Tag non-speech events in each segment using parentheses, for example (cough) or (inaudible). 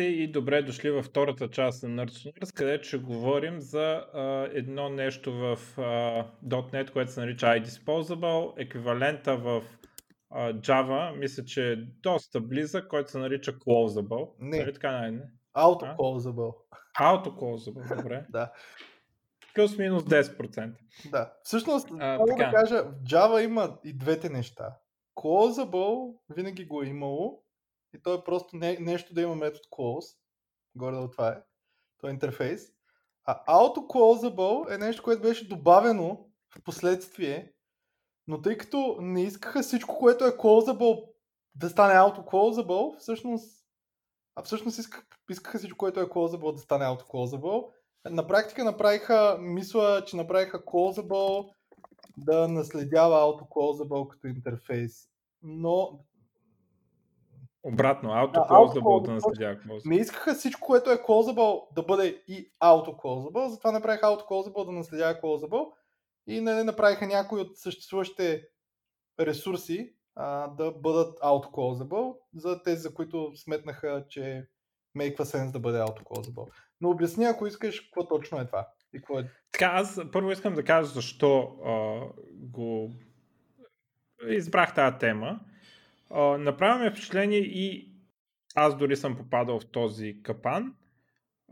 Здравейте и добре дошли във втората част на Nerds където ще говорим за а, едно нещо в а, .NET, което се нарича iDisposable, еквивалента в а, Java, мисля, че е доста близък, който се нарича Closable. Не. Нали така най Auto-closable. Auto-Closable, добре. (laughs) да. Плюс-минус 10%. да. Всъщност, А, мога да кажа, в Java има и двете неща. Closable винаги го е имало и то е просто не, нещо да има метод close. Горе да това е. То е интерфейс. А auto-closable е нещо, което беше добавено в последствие, но тъй като не искаха всичко, което е closable да стане auto-closable, всъщност а всъщност исках, искаха всичко, което е closable да стане auto-closable. На практика направиха, мисля, че направиха closable да наследява auto-closable като интерфейс. Но Обратно, Auto-Closable auto-closable. да наследява Closable. не искаха всичко, което е closable да бъде и auto-closable, затова направиха auto-closable да наследява closable и нали, направиха някои от съществуващите ресурси а, да бъдат auto-closable за тези, за които сметнаха, че мейква сенс да бъде auto-closable. Но обясни, ако искаш, какво точно е това. И какво е... Така, аз първо искам да кажа защо а, го избрах тази тема. Ми впечатление и аз дори съм попадал в този капан,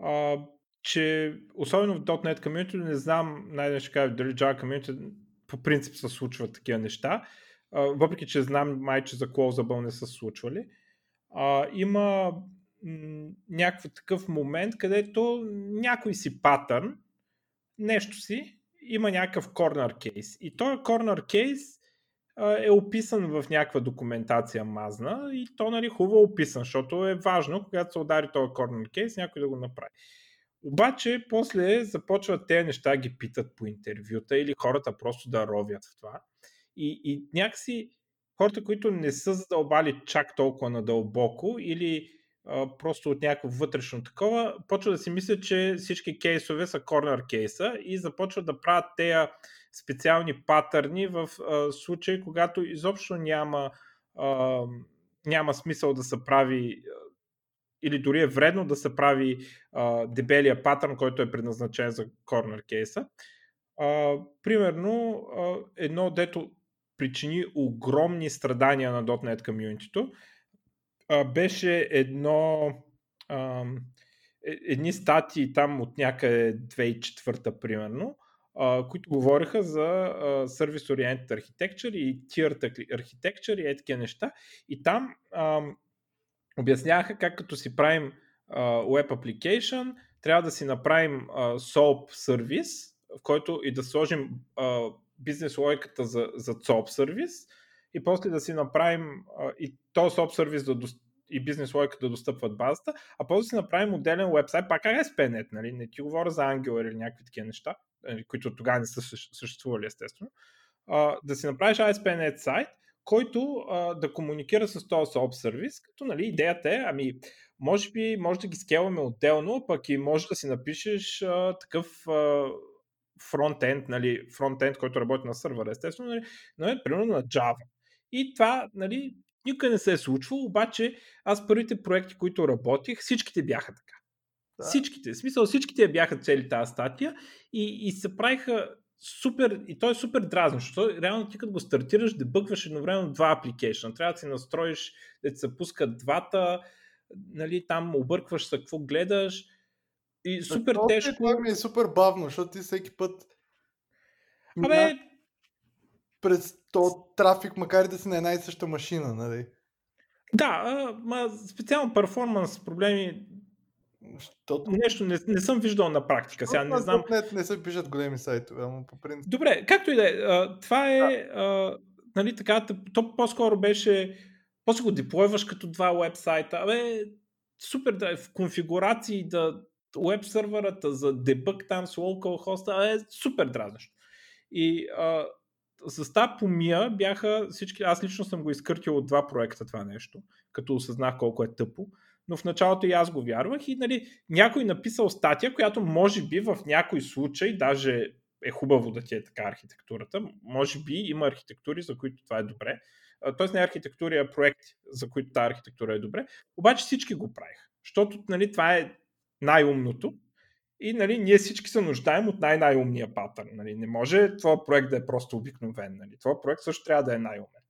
а, че особено в .NET Community, не знам, най ще кажа дали Java Community по принцип се случват такива неща, а, въпреки че знам май, че за Closable не са случвали. А, има някакъв такъв момент, където някой си патърн, нещо си, има някакъв corner case. И този corner а, е описан в някаква документация мазна и то нали хубаво описан, защото е важно, когато се удари този corner case, някой да го направи. Обаче, после започват тези неща, ги питат по интервюта или хората просто да ровят в това. И, и някакси хората, които не са задълбали чак толкова надълбоко или а, просто от някакво вътрешно такова, почва да си мислят, че всички кейсове са корнер кейса и започват да правят тези специални патърни в а, случай, когато изобщо няма, а, няма смисъл да се прави или дори е вредно да се прави а, дебелия патърн, който е предназначен за корнер кейса. А, примерно, а, едно дето причини огромни страдания на .NET комьюнитито, беше едно а, е- едни статии там от някъде 2004 примерно, които говориха за а, Service Oriented Architecture и Tiered Architecture и такива неща. И там а, обясняваха как като си правим а, Web Application, трябва да си направим а, SOAP сервис, в който и да сложим а, бизнес логиката за, за SOAP сервис и после да си направим а, и този SOAP сервис да дос- и бизнес логика да достъпват базата, а после да си направим отделен вебсайт, пак ASP.NET, нали? не ти говоря за Angular или някакви такива неща, които тогава не са същ- съществували естествено, да си направиш ASP.NET сайт, който да комуникира с този SOAP сервис, като нали, идеята е, ами, може би може да ги скелваме отделно, пък и може да си напишеш а, такъв а, фронтенд, нали, фронтенд, който работи на сървъра, естествено, нали, нали, примерно на Java. И това, нали, никога не се е случвало, обаче аз първите проекти, които работих, всичките бяха така. Да. Всичките. В смисъл, всичките бяха цели тази статия и, и се правиха супер, и то е супер дразнно, защото реално ти като го стартираш, дебъгваш едновременно два апликейшна. Трябва да си настроиш, да се пускат двата, нали, там объркваш се какво гледаш и супер То, тежко. Това ми е супер бавно, защото ти всеки път Абе, през то трафик, макар и да си на една и съща машина, нали? да, а, ма, специално перформанс проблеми, Защото нещо не, не съм виждал на практика. Сега не знам. Не, не се пишат големи сайтове, ама по принцип. Добре, както и да е, това е, а, нали така, то по-скоро беше, после го деплойваш като два вебсайта, абе, супер да е в конфигурации да веб серверата за дебъг там с localhost, е супер дразнещо. И а, с тази помия бяха всички, аз лично съм го изкъртил от два проекта това нещо, като осъзнах колко е тъпо, но в началото и аз го вярвах и нали, някой написал статия, която може би в някой случай, даже е хубаво да ти е така архитектурата, може би има архитектури, за които това е добре, Тоест не архитектури, а проекти, за които тази архитектура е добре. Обаче всички го правиха. Защото нали, това е най-умното и нали, ние всички се нуждаем от най-най-умния патърн. Нали. Не може твой проект да е просто обикновен. Нали. Твой проект също трябва да е най-умен.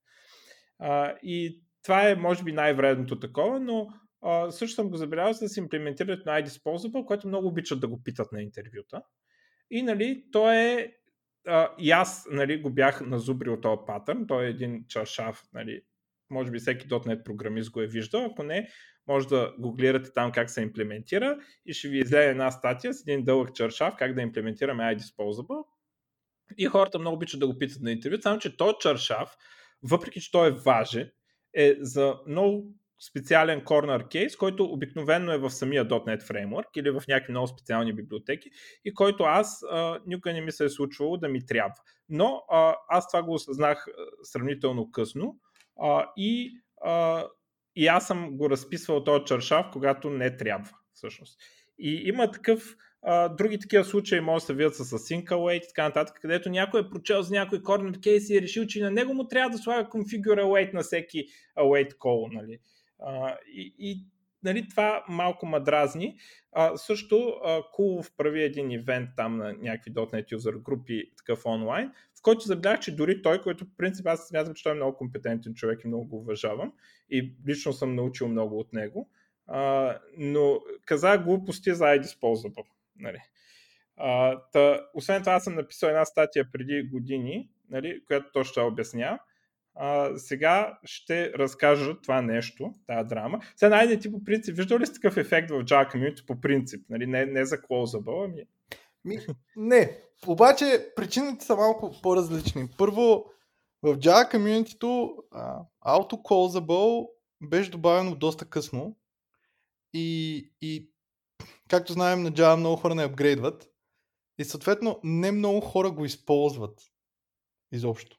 А, и това е, може би, най-вредното такова, но също съм го забелязал да се имплементират на iDisposable, което много обичат да го питат на интервюта. И нали, то е а, и аз нали, го бях назубрил този патърн. Той е един чаршав. Нали. Може би всеки .NET програмист го е виждал. Ако не, може да гуглирате там как се имплементира и ще ви излезе една статия с един дълъг чаршав как да имплементираме iDisposable. И хората много обичат да го питат на интервю, само че този чаршав, въпреки че той е важен, е за много специален corner кейс, който обикновено е в самия .NET Framework или в някакви много специални библиотеки и който аз а, никога не ми се е случвало да ми трябва. Но а, аз това го осъзнах сравнително късно а, и, а, и аз съм го разписвал този чаршав, когато не трябва всъщност. И има такъв а, други такива случаи може да се видят с Async Await и така нататък, където някой е прочел за някой corner кейс и е решил, че на него му трябва да слага configure await на всеки await call. Нали. А, и, и нали, това малко мадразни. А, също а, Кулов прави един ивент там на някакви .NET user групи, такъв онлайн, в който забелязах, че дори той, който в принцип аз смятам, че той е много компетентен човек и много го уважавам и лично съм научил много от него, а, но каза глупости за iDisposable. Нали. А, та, освен това, аз съм написал една статия преди години, нали, която то ще обясня. А, сега ще разкажа това нещо, тази драма. Сега най ти по принцип, виждал ли сте такъв ефект в Java Community по принцип? Нали? Не, не за closable, ами... Ми, не, обаче причините са малко по-различни. Първо, в Java Community Auto Closable беше добавено доста късно и, и както знаем на Java много хора не апгрейдват и съответно не много хора го използват изобщо.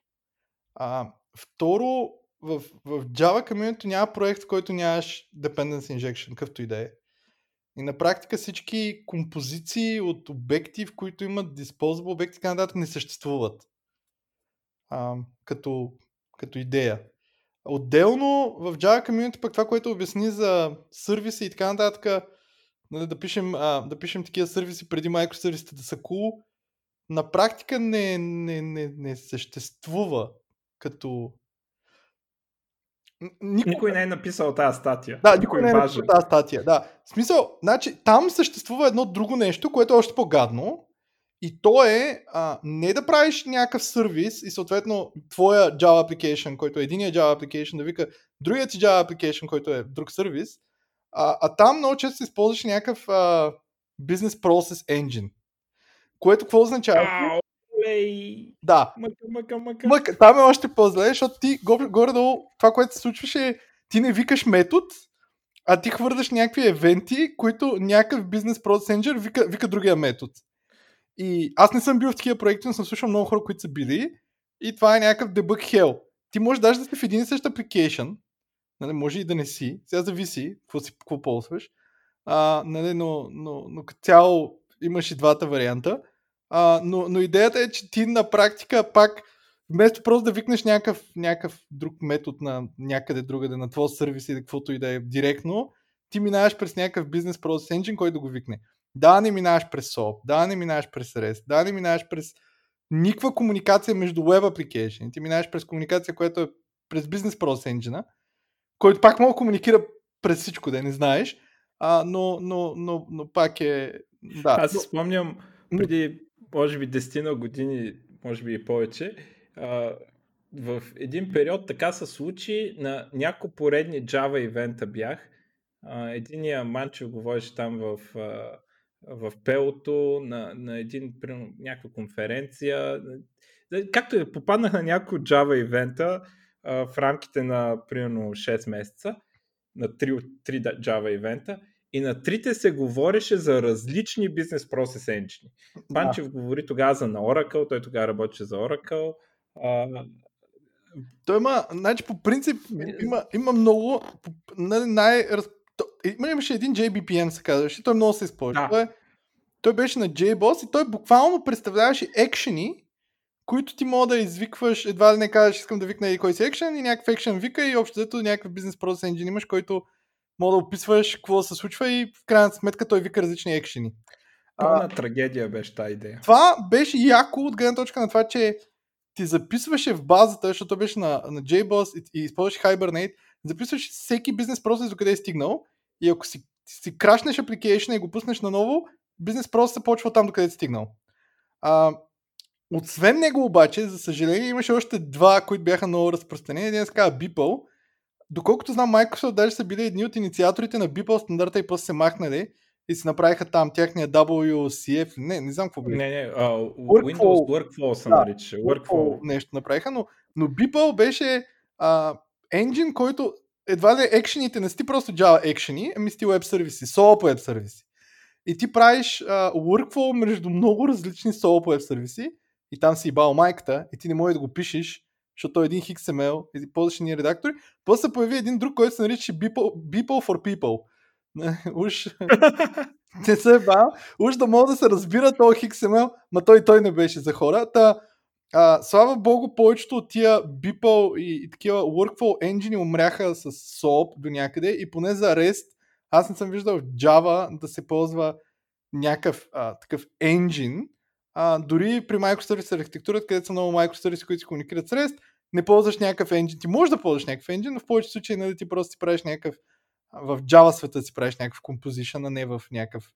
А, второ, в, в Java Community няма проект, в който нямаш Dependency Injection, какъвто и да е. И на практика всички композиции от обекти, в които имат disposable обекти, така нататък, не съществуват. А, като, като идея. Отделно в Java Community пък това, което обясни за сервиси и така нататък, нали, да, пишем, а, да пишем такива сервиси преди микросервисите да са cool, на практика не, не, не, не съществува като... Никой... никой не е написал тази статия. Да, никой, не е написал тази статия. Да. В смисъл, значи, там съществува едно друго нещо, което е още по-гадно. И то е а, не да правиш някакъв сервис и съответно твоя Java application, който е единия Java application, да вика другият си Java application, който е друг сервис, а, а там много често използваш някакъв а, Business Process Engine. Което какво означава? Ей, да. Мъка, мъка, мъка. мъка. Там е още по-зле, защото ти горе-долу това, което се случваше ти не викаш метод, а ти хвърляш някакви евенти, които някакъв бизнес engine вика, вика другия метод. И аз не съм бил в такива проекти, но съм слушал много хора, които са били. И това е някакъв debug hell. Ти можеш даже да си в един и същ application, нали, може и да не си, сега зависи какво, си, какво ползваш, а, нали, но, но, но като цяло имаш и двата варианта. А, но, но идеята е, че ти на практика пак вместо просто да викнеш някакъв, някакъв друг метод на някъде другаде, на твой сервис или каквото и да е директно, ти минаваш през някакъв бизнес process engine, който да го викне. Да, не минаваш през SOAP, да, не минаваш през REST, да, не минаваш през никаква комуникация между web application. Ти минаваш през комуникация, която е през бизнес process engine, който пак мога да комуникира през всичко, да не знаеш, а, но, но, но, но пак е... Да. Аз си спомням преди може би 10 на години, може би и повече, в един период така се случи, на няколко поредни Java ивента бях. Единия Манчев говореше там в, в Пелото, на, на един, някаква конференция. Както е, попаднах на няколко Java ивента в рамките на примерно 6 месеца, на 3, 3 Java ивента и на трите се говореше за различни бизнес процес енджини. Панчев да. говори тогава за на Oracle, той тогава работеше за Oracle. А... Той има, значи по принцип има, има много, нали, най, има, имаше един JBPM се казваше, той много се използва. Да. Той, той беше на JBoss и той буквално представляваше екшени, които ти мога да извикваш, едва ли не кажеш, искам да викна и кой си екшен и някакъв екшен вика и общо взето някакъв бизнес процес енджин имаш, който мога да описваш какво се случва и в крайна сметка той вика различни екшени. Пълна трагедия беше тази идея. Това беше яко от гледна точка на това, че ти записваше в базата, защото беше на, на JBoss и, и използваше Hibernate, записваш всеки бизнес процес, докъде е стигнал и ако си, си крашнеш application и го пуснеш наново, бизнес процес се почва там, докъде е стигнал. А, освен него обаче, за съжаление, имаше още два, които бяха много разпространени. Един се казва Beeple. Доколкото знам, Microsoft даже са били едни от инициаторите на Beeple стандарта и после се махнали и си направиха там тяхния WCF. Не, не знам какво беше. Не, не, uh, Workflow. Windows Workflow се нарича. Да, Workflow. Workflow. Нещо направиха, но, но Beeple беше uh, engine, който едва ли екшените не сти просто Java екшени, ами сти веб сервиси, SOAP веб сервиси. И ти правиш uh, workflow между много различни SOAP веб сервиси и там си ибал майката и ти не можеш да го пишеш, защото е един XML и ползваш ни редактори. После се появи един друг, който се нарича Beeple, Beeple for People. (laughs) уж (laughs) не се е бал, уж да мога да се разбира този XML, ма той той не беше за хора. Та, а, слава богу, повечето от тия Beeple и, и такива workflow engine умряха с SOAP до някъде и поне за REST аз не съм виждал в Java да се ползва някакъв а, такъв engine, а, дори при microservice архитектурата, където са много microservice, които се комуникират с REST, не ползваш някакъв engine. Ти можеш да ползваш някакъв engine, но в повечето случаи нали, ти просто си правиш някакъв в Java света си правиш някакъв композишън, а не в някакъв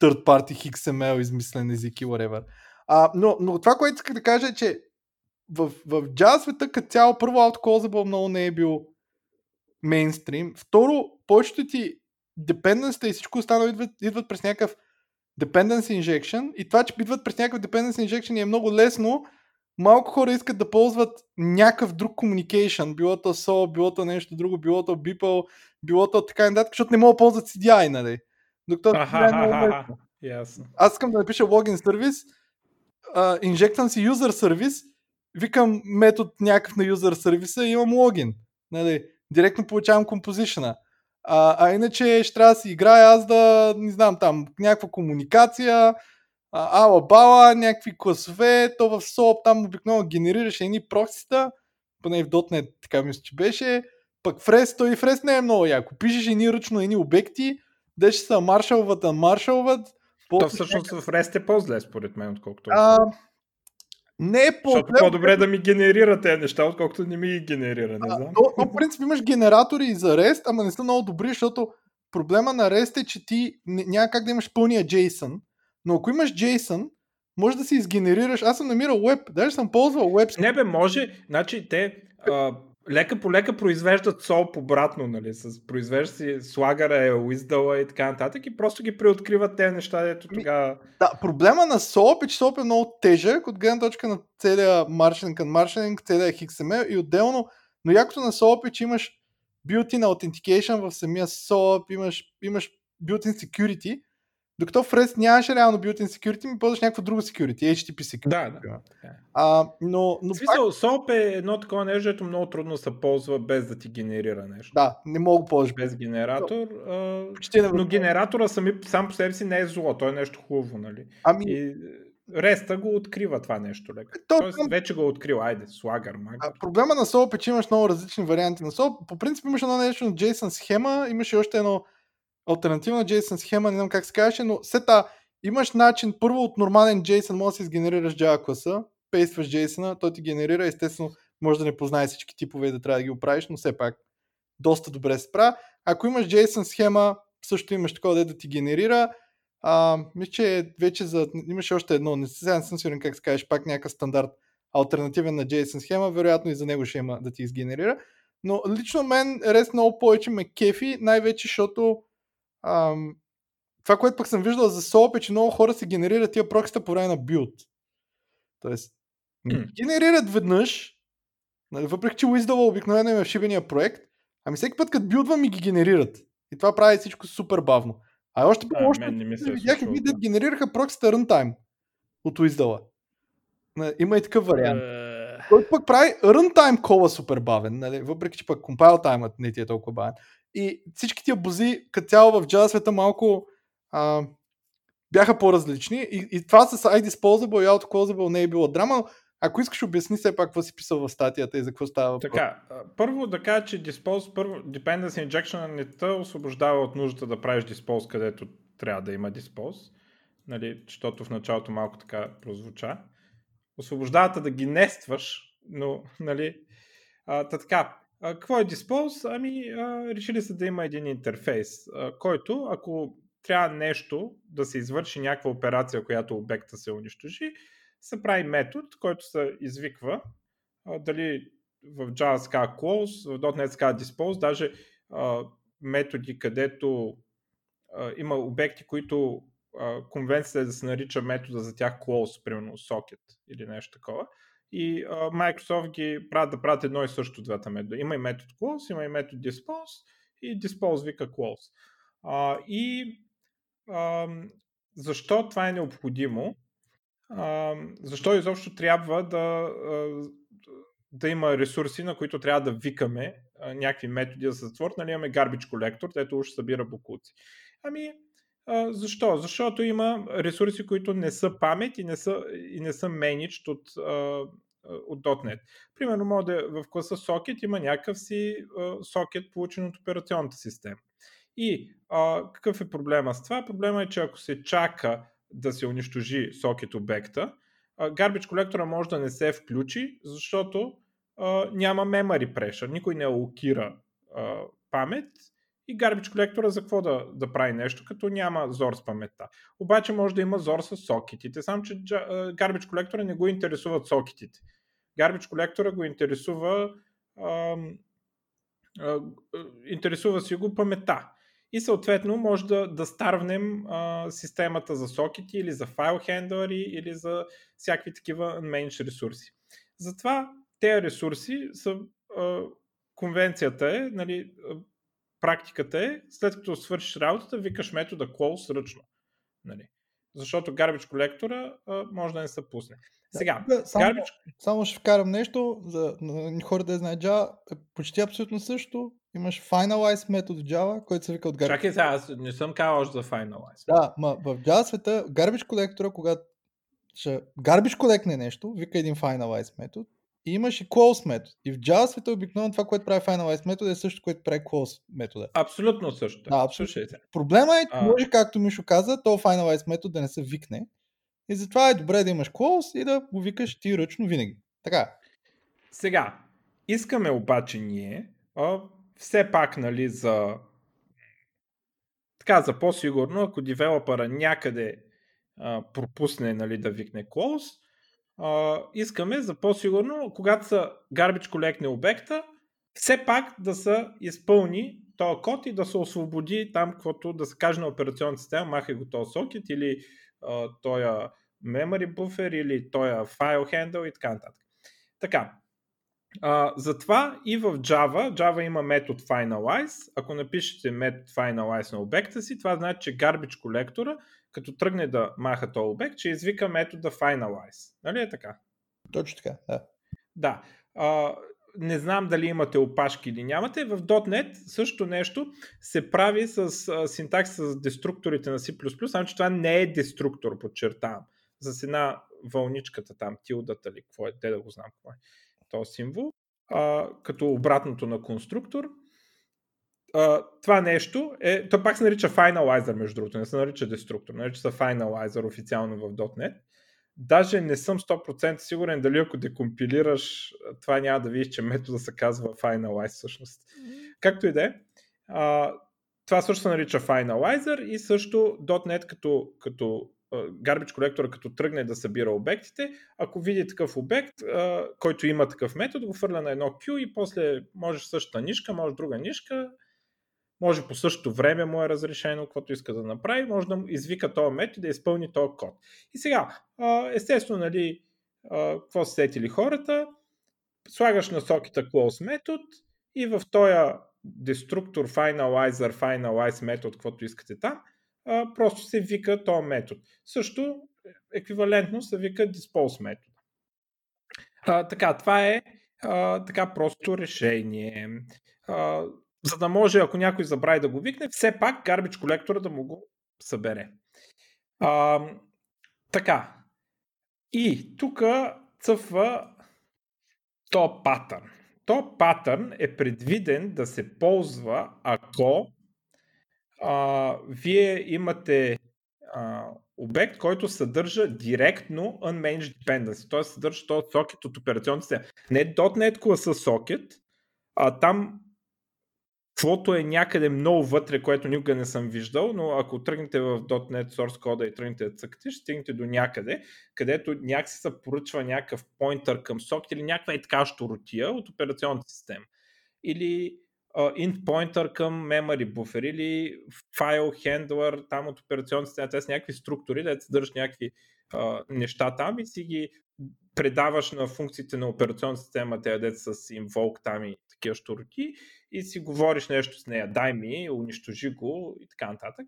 third party XML, измислен език и whatever. А, но, но това, което исках да кажа е, че в, в Java света като цяло първо AutoClosable много не е бил мейнстрим. Второ, повечето ти dependency и всичко останало идват, идват през някакъв dependency injection и това, че идват през някакъв dependency injection е много лесно, малко хора искат да ползват някакъв друг communication, било то SO, било то нещо друго, било то Beeple, било то така нататък, защото не мога да ползват CDI, нали? Докато CDI е Ясно. Аз искам да напиша логин сервис, инжектвам си юзер сервис, викам метод някакъв на юзер сервиса и имам логин. Нали? Директно получавам композишена. А, а иначе ще трябва да си играя аз да, не знам, там, някаква комуникация, ала бала, някакви класове, то в SOAP там обикновено генерираш едни проксита, поне в .NET така мисля, че беше, пък Фрес, той и Фрес не е много яко. Пишеш едни ръчно едни обекти, де ще са маршалват, а маршалват. То всъщност в Фрес е по-зле според мен, отколкото. А, не е по Защото по-добре да ми генерира тези неща, отколкото не ми ги генерира. Не знам. Но, но, в принцип имаш генератори и за REST, ама не са много добри, защото проблема на REST е, че ти няма как да имаш пълния JSON, но ако имаш JSON, може да си изгенерираш. Аз съм намирал веб, даже съм ползвал веб. Не бе, може. Значи те а, лека по лека произвеждат сол обратно, нали? С, произвежда си слагара, уиздала и така нататък и просто ги преоткриват тези неща, ето тогава... Да, проблема на SOAP е, че SOAP е много тежък от гледна точка на целия маршинг към маршинг, целия XML и отделно, но якото на SOAP е, че имаш built-in authentication в самия SOAP, имаш, имаш built-in security, докато в REST нямаше реално built-in security, ми ползваш някакво друго security, HTTP security. Да, да. Е. А, но, но смисъл, пак... SOAP е едно такова нещо, което много трудно се ползва без да ти генерира нещо. Да, не мога да ползваш. Без генератор. А... но генератора сами, сам по себе си не е зло, той е нещо хубаво, нали? Ами... И... Реста го открива това нещо леко. То, Тоест, там... вече го открил. Айде, слагър, магър. Проблема на SOAP е, че имаш много различни варианти на SOAP. По принцип имаш едно нещо на JSON схема, имаше още едно альтернативна JSON схема, не знам как се казваше, но сета имаш начин, първо от нормален JSON може да си изгенерираш Java класа, пействаш JSON, той ти генерира, естествено може да не познае всички типове и да трябва да ги оправиш, но все пак доста добре се справя. Ако имаш JSON схема, също имаш такова да ти генерира. А, мисля, че вече за... имаше още едно, не, сега не съм сигурен как се кажеш, пак някакъв стандарт альтернативен на JSON схема, вероятно и за него ще има да ти изгенерира. Но лично мен REST много повече ме кефи, най-вече защото ам, това, което пък съм виждал за SOAP е, че много хора се генерират тия проксита по време на билд. Тоест, генерират веднъж, въпреки че Уиздала обикновено е в шибения проект, ами всеки път като билдва ми ги генерират. И това прави всичко супер бавно. А още по още видях и да генерираха проксита runtime от Уиздала. Има и такъв вариант. Който пък прави runtime кола супер бавен, нали? въпреки че пък compile таймът не ти е толкова бавен. И всички тия бузи, като цяло в Java света малко а, бяха по-различни. И, и това с ID Disposable и Autoclosable не е било драма. Ако искаш, обясни все пак какво си писал в статията и за какво става въпрос. Така, първо да кажа, че Dispose, първо, Dependency Injection не те освобождава от нуждата да правиш Dispose, където трябва да има Dispose, нали, защото в началото малко така прозвуча. Освобождавате да ги нестваш, но, нали, а, та така, а, какво е Dispose? Ами, а, решили се да има един интерфейс, а, който, ако трябва нещо да се извърши някаква операция, която обекта се унищожи, се прави метод, който се извиква, а, дали в Java се казва close, в .NET се dispose, даже а, методи, където а, има обекти, които а, конвенцията е да се нарича метода за тях close, примерно socket или нещо такова. И а, Microsoft ги правят да правят едно и също двата метода. Има и метод close, има и метод dispose и dispose вика close. А, и а, защо това е необходимо? А, защо изобщо трябва да, да има ресурси, на които трябва да викаме някакви методи да се затворят. Нали имаме garbage collector, където уж събира букуци. Ами, а, защо? Защото има ресурси, които не са памет и не са, и не са managed от, а, от .NET. Примерно, може да, в класа socket има някакъв си а, socket, получен от операционната система. И а, какъв е проблема с това? Проблема е, че ако се чака да се унищожи сокет обекта, Garbage колектора може да не се включи, защото а, няма memory pressure. Никой не алокира а, памет и Garbage колектора за какво да, да прави нещо, като няма зор с паметта. Обаче може да има зор с сокетите, само че Garbage колектора не го интересуват сокетите. Garbage колектора го интересува а, а, интересува си го паметта и съответно може да, да старвнем а, системата за сокети или за файл хендлери или за всякакви такива managed ресурси. Затова тези ресурси са а, конвенцията е, нали, практиката е, след като свършиш работата, викаш метода close ръчно. Нали. Защото garbage колектора може да не се пусне. Сега, да, само, garbage... само ще вкарам нещо, за хората да знаят Java е почти абсолютно също. Имаш finalize метод в Java, който се вика от garbage. Чакай сега, аз не съм казал още за finalize. Да, ма в Java света garbage колектора, когато ще garbage колекне нещо, вика един finalize метод и имаш и close метод. И в Java света обикновено това, което прави finalize метод е също, което прави close метода. Абсолютно също. Да, абсолютно. Проблема е, че а... може, както Мишо каза, то finalize метод да не се викне. И затова е добре да имаш close и да го викаш ти ръчно винаги. Така. Сега, искаме обаче ние а, все пак, нали, за така, за по-сигурно, ако девелопера някъде а, пропусне, нали, да викне close, а, искаме за по-сигурно, когато са garbage collect обекта, все пак да се изпълни този код и да се освободи там, каквото да се каже на операционната система, махай го този сокет или този memory buffer или този file handle и така нататък. Така, а, затова и в Java, Java има метод finalize. Ако напишете метод finalize на обекта си, това значи, че garbage колектора, като тръгне да маха този обект, ще извика метода finalize. Нали е така? Точно така, да. Да. А, не знам дали имате опашки или нямате. В .NET също нещо се прави с а, синтакс с деструкторите на C++, само че това не е деструктор, подчертавам. За една вълничката там, тилдата ли, какво е, те да го знам какво е този символ, а, като обратното на конструктор. А, това нещо е, то пак се нарича finalizer, между другото, не се нарича деструктор, нарича се finalizer официално в .NET. Даже не съм 100% сигурен дали ако декомпилираш, това няма да видиш, че метода се казва finalize всъщност. Както и да е, това също се нарича finalizer и също .NET като, като garbage колектора като тръгне да събира обектите, ако види такъв обект, който има такъв метод, го фърля на едно Q и после може същата нишка, може друга нишка, може по същото време му е разрешено, каквото иска да направи, може да извика този метод и да изпълни този код. И сега, естествено, нали, какво са сетили хората, слагаш на сокета close метод и в този деструктор finalizer, finalize метод, каквото искате там, просто се вика този метод. Също еквивалентно се вика dispose метод. Така, това е така просто решение. За да може, ако някой забрави да го викне, все пак garbage колектора да му го събере. А, така. И тук цъфва то патърн. То патърн е предвиден да се ползва, ако а, вие имате а, обект, който съдържа директно unmanaged dependency, т.е. съдържа този сокет от операционната система. Не .NET класа сокет, а там каквото е някъде много вътре, което никога не съм виждал, но ако тръгнете в .NET Source кода и тръгнете да цъкате, ще стигнете до някъде, където някакси се поръчва някакъв поинтър към сокет или някаква е така щуротия от операционната система. Или uh, int pointer към memory buffer или file handler там от операционната система, т.е. някакви структури, да съдържат някакви uh, неща там и си ги предаваш на функциите на операционната система, те деца с invoke там и такива штуроти и си говориш нещо с нея, дай ми, унищожи го и така нататък.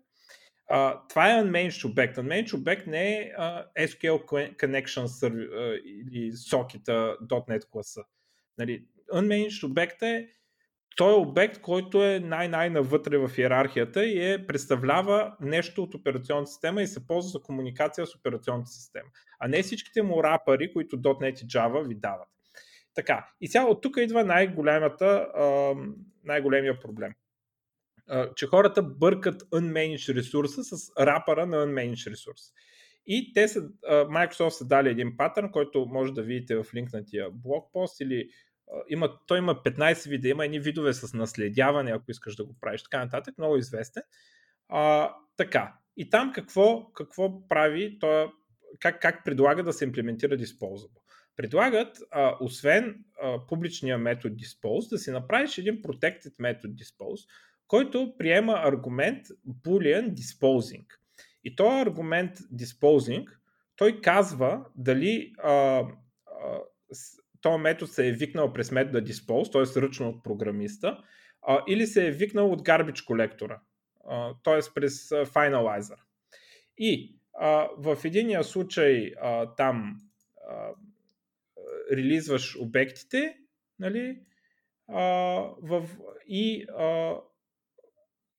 Uh, това е unmanaged обект. Unmanaged обект не е uh, SQL Connection server, uh, или сокета класа. Нали, unmanaged обект е той е обект, който е най-най-навътре в иерархията и е, представлява нещо от операционната система и се ползва за комуникация с операционната система. А не всичките му рапъри, които .NET и Java ви дават. Така, и сега от тук идва най-големата, най-големия проблем. Че хората бъркат unmanaged ресурса с рапъра на unmanaged ресурс. И те са, Microsoft са дали един патърн, който може да видите в линкнатия блокпост или има, той има 15 вида, има едни видове с наследяване, ако искаш да го правиш, така нататък, много известен. А, така, и там какво, какво прави, той, как, как предлага да се имплементира Disposable? Предлагат, а, освен а, публичния метод Dispose, да си направиш един protected метод Dispose, който приема аргумент Boolean Disposing. И този аргумент Disposing, той казва дали а, а, този метод се е викнал през метода dispose, т.е. ръчно от програмиста, а, или се е викнал от garbage колектора, т.е. през finalizer. И а, в единия случай а, там а, релизваш обектите, нали, а, в, и а,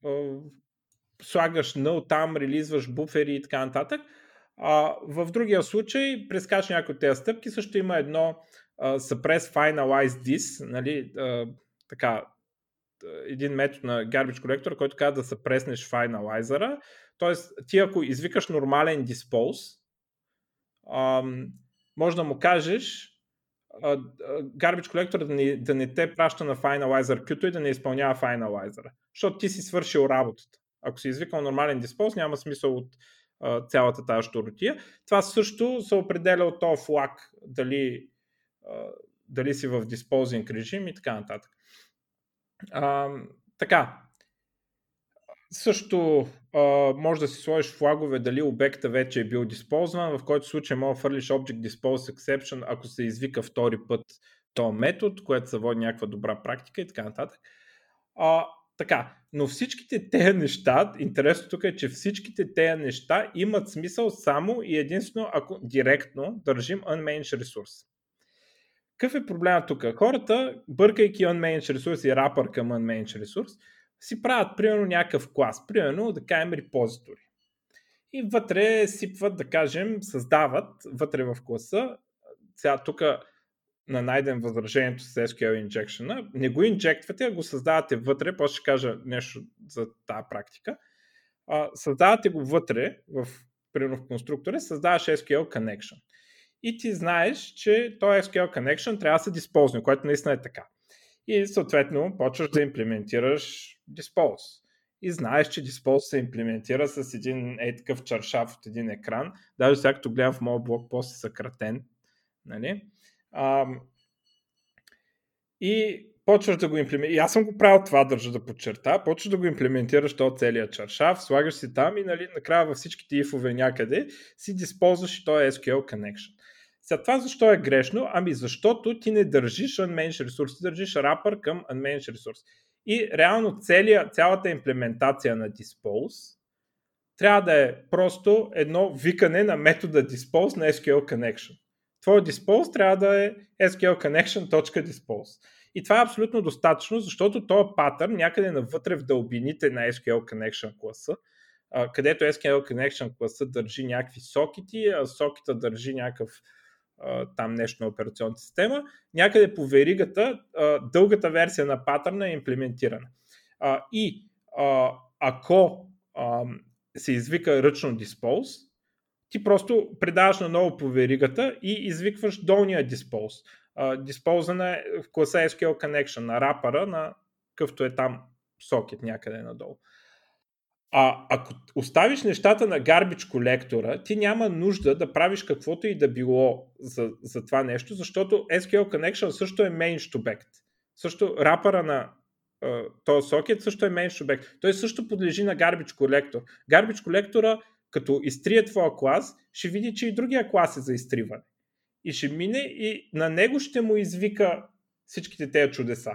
а, слагаш null там, релизваш буфери и така нататък. А, в другия случай, прескаш някои от тези стъпки, също има едно suppress finalize this, нали, uh, така, един метод на garbage collector, който казва да се преснеш finalizer Тоест, ти ако извикаш нормален dispose, може да му кажеш uh, garbage collector да не, да не те праща на finalizer queue и да не изпълнява finalizer. Защото ти си свършил работата. Ако си извикал нормален dispose, няма смисъл от цялата тази щуротия. Това също се определя от този флаг, дали дали си в disposing режим и така нататък. А, така, също а, може да си сложиш флагове дали обекта вече е бил диспозван, в който случай може да фърлиш Object Dispose Exception, ако се извика втори път този метод, което се води някаква добра практика и така нататък. А, така, но всичките тези неща, интересно тук е, че всичките тези неща имат смисъл само и единствено ако директно държим unmanaged ресурс. Какъв е проблема тук? Хората, бъркайки unmanaged ресурс и рапър към unmanaged ресурс, си правят примерно някакъв клас, примерно да кажем репозитори. И вътре сипват, да кажем, създават вътре в класа. Сега тук на найден възражението с SQL injection. Не го инжектвате, а го създавате вътре. После ще кажа нещо за тази практика. А, създавате го вътре, в, примерно в конструктора, създаваш SQL connection и ти знаеш, че този SQL connection трябва да се диспозне, което наистина е така. И съответно почваш да имплементираш dispose. И знаеш, че dispose се имплементира с един е такъв чаршав от един екран. Даже сега като гледам в моят блог пост е съкратен. Нали? А, и почваш да го имплементираш. И аз съм го правил това, държа да подчерта. Почваш да го имплементираш то целият чаршав, слагаш си там и нали, накрая във всичките ифове някъде си диспозваш и този SQL connection. Сега това защо е грешно? Ами защото ти не държиш unmanaged ресурс, ти държиш рапър към unmanaged ресурс. И реално целия, цялата имплементация на dispose трябва да е просто едно викане на метода dispose на SQL connection. Твой dispose трябва да е SQL connection.dispose. И това е абсолютно достатъчно, защото този патърн някъде навътре в дълбините на SQL connection класа, където SQL connection класа държи някакви сокети, а сокета държи някакъв там нещо на операционната система. Някъде по веригата дългата версия на патърна е имплементирана. И ако се извика ръчно dispose, ти просто предаваш на ново по веригата и извикваш долния. Диспозана е в класа SQL Connection на рапъра, на къвто е там сокет някъде надолу. А ако оставиш нещата на гарбич колектора, ти няма нужда да правиш каквото и да било за, за това нещо, защото SQL Connection също е to back. Също рапъра на uh, този сокет също е to back. Той също подлежи на гарбич колектор. Гарбич колектора, като изтрие твоя клас, ще види, че и другия клас е за изтриване. И ще мине и на него ще му извика всичките тези чудеса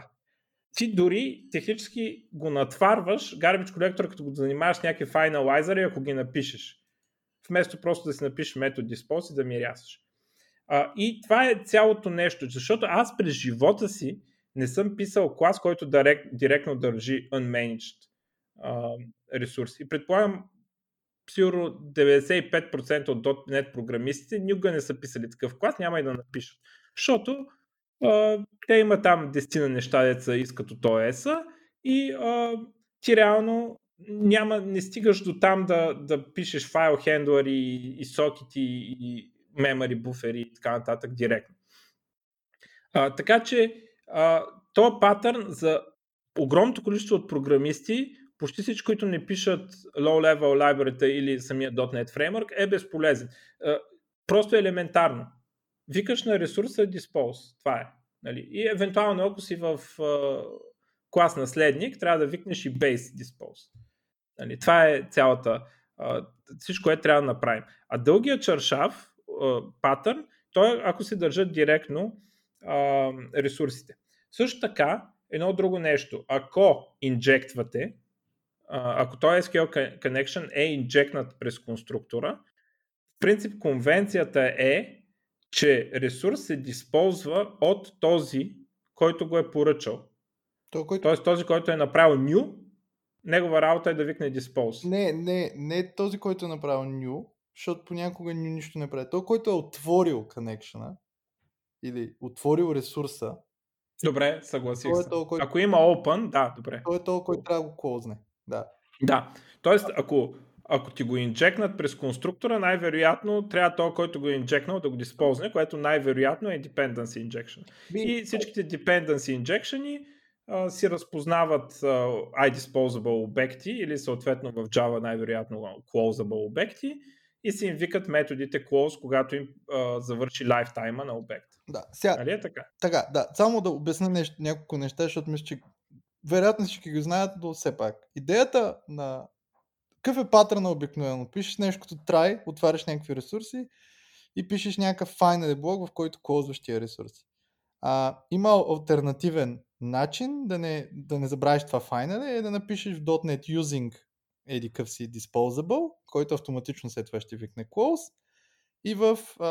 ти дори технически го натварваш garbage колектор, като го занимаваш с някакви файналайзери, ако ги напишеш. Вместо просто да си напишеш метод dispose и да ми рясаш. А, и това е цялото нещо, защото аз през живота си не съм писал клас, който директ, директно държи unmanaged а, ресурси. Предполагам, сигурно 95% от .NET програмистите никога не са писали такъв клас, няма и да напишат. Защото те има там дестина неща, деца искат от ОС-а и а, ти реално няма, не стигаш до там да, да пишеш файл хендлъри и, и сокети и мемори буфери и така нататък директно. А, така че а, този патърн за огромното количество от програмисти, почти всички, които не пишат low-level library или самия .NET Framework, е безполезен. А, просто е елементарно викаш на ресурса dispose. Това е. Нали? И евентуално, ако си в uh, клас наследник, трябва да викнеш и base dispose. Нали? Това е цялата, uh, всичко, което трябва да направим. А дългия чаршав, uh, патърн, той ако се държат директно uh, ресурсите. Също така, едно друго нещо. Ако инжектвате, ако този SQL connection е инжекнат през конструктора, в принцип конвенцията е че ресурс се използва от този, който го е поръчал. То, който... Тоест този, който е направил new, негова работа е да викне dispose. Не, не, не този, който е направил new, защото понякога new нищо не прави. Той, който е отворил connection или отворил ресурса. Добре, съгласих се. Е този, който... Ако има open, да, добре. Той е този, който трябва да го клозне. Да. Да. Тоест, ако ако ти го инжекнат през конструктора, най-вероятно трябва то, който го е инжекнал да го диспозне, което най-вероятно е dependency injection. И всичките dependency injection си разпознават а, iDisposable обекти или съответно в Java най-вероятно closable обекти и си им викат методите close, когато им а, завърши лайфтайма на обект. Да, сега, нали е така? Така, да. Само да обясня нещо, няколко неща, защото мисля, че вероятно всички го знаят, но все пак. Идеята на какъв е патърна обикновено? Пишеш нещо като try, отваряш някакви ресурси и пишеш някакъв final блок, в който клозваш тия ресурси. А, има альтернативен начин да не, да не забравиш това final е да напишеш в .NET using еди къв си disposable, който автоматично след това ще викне close. И в а,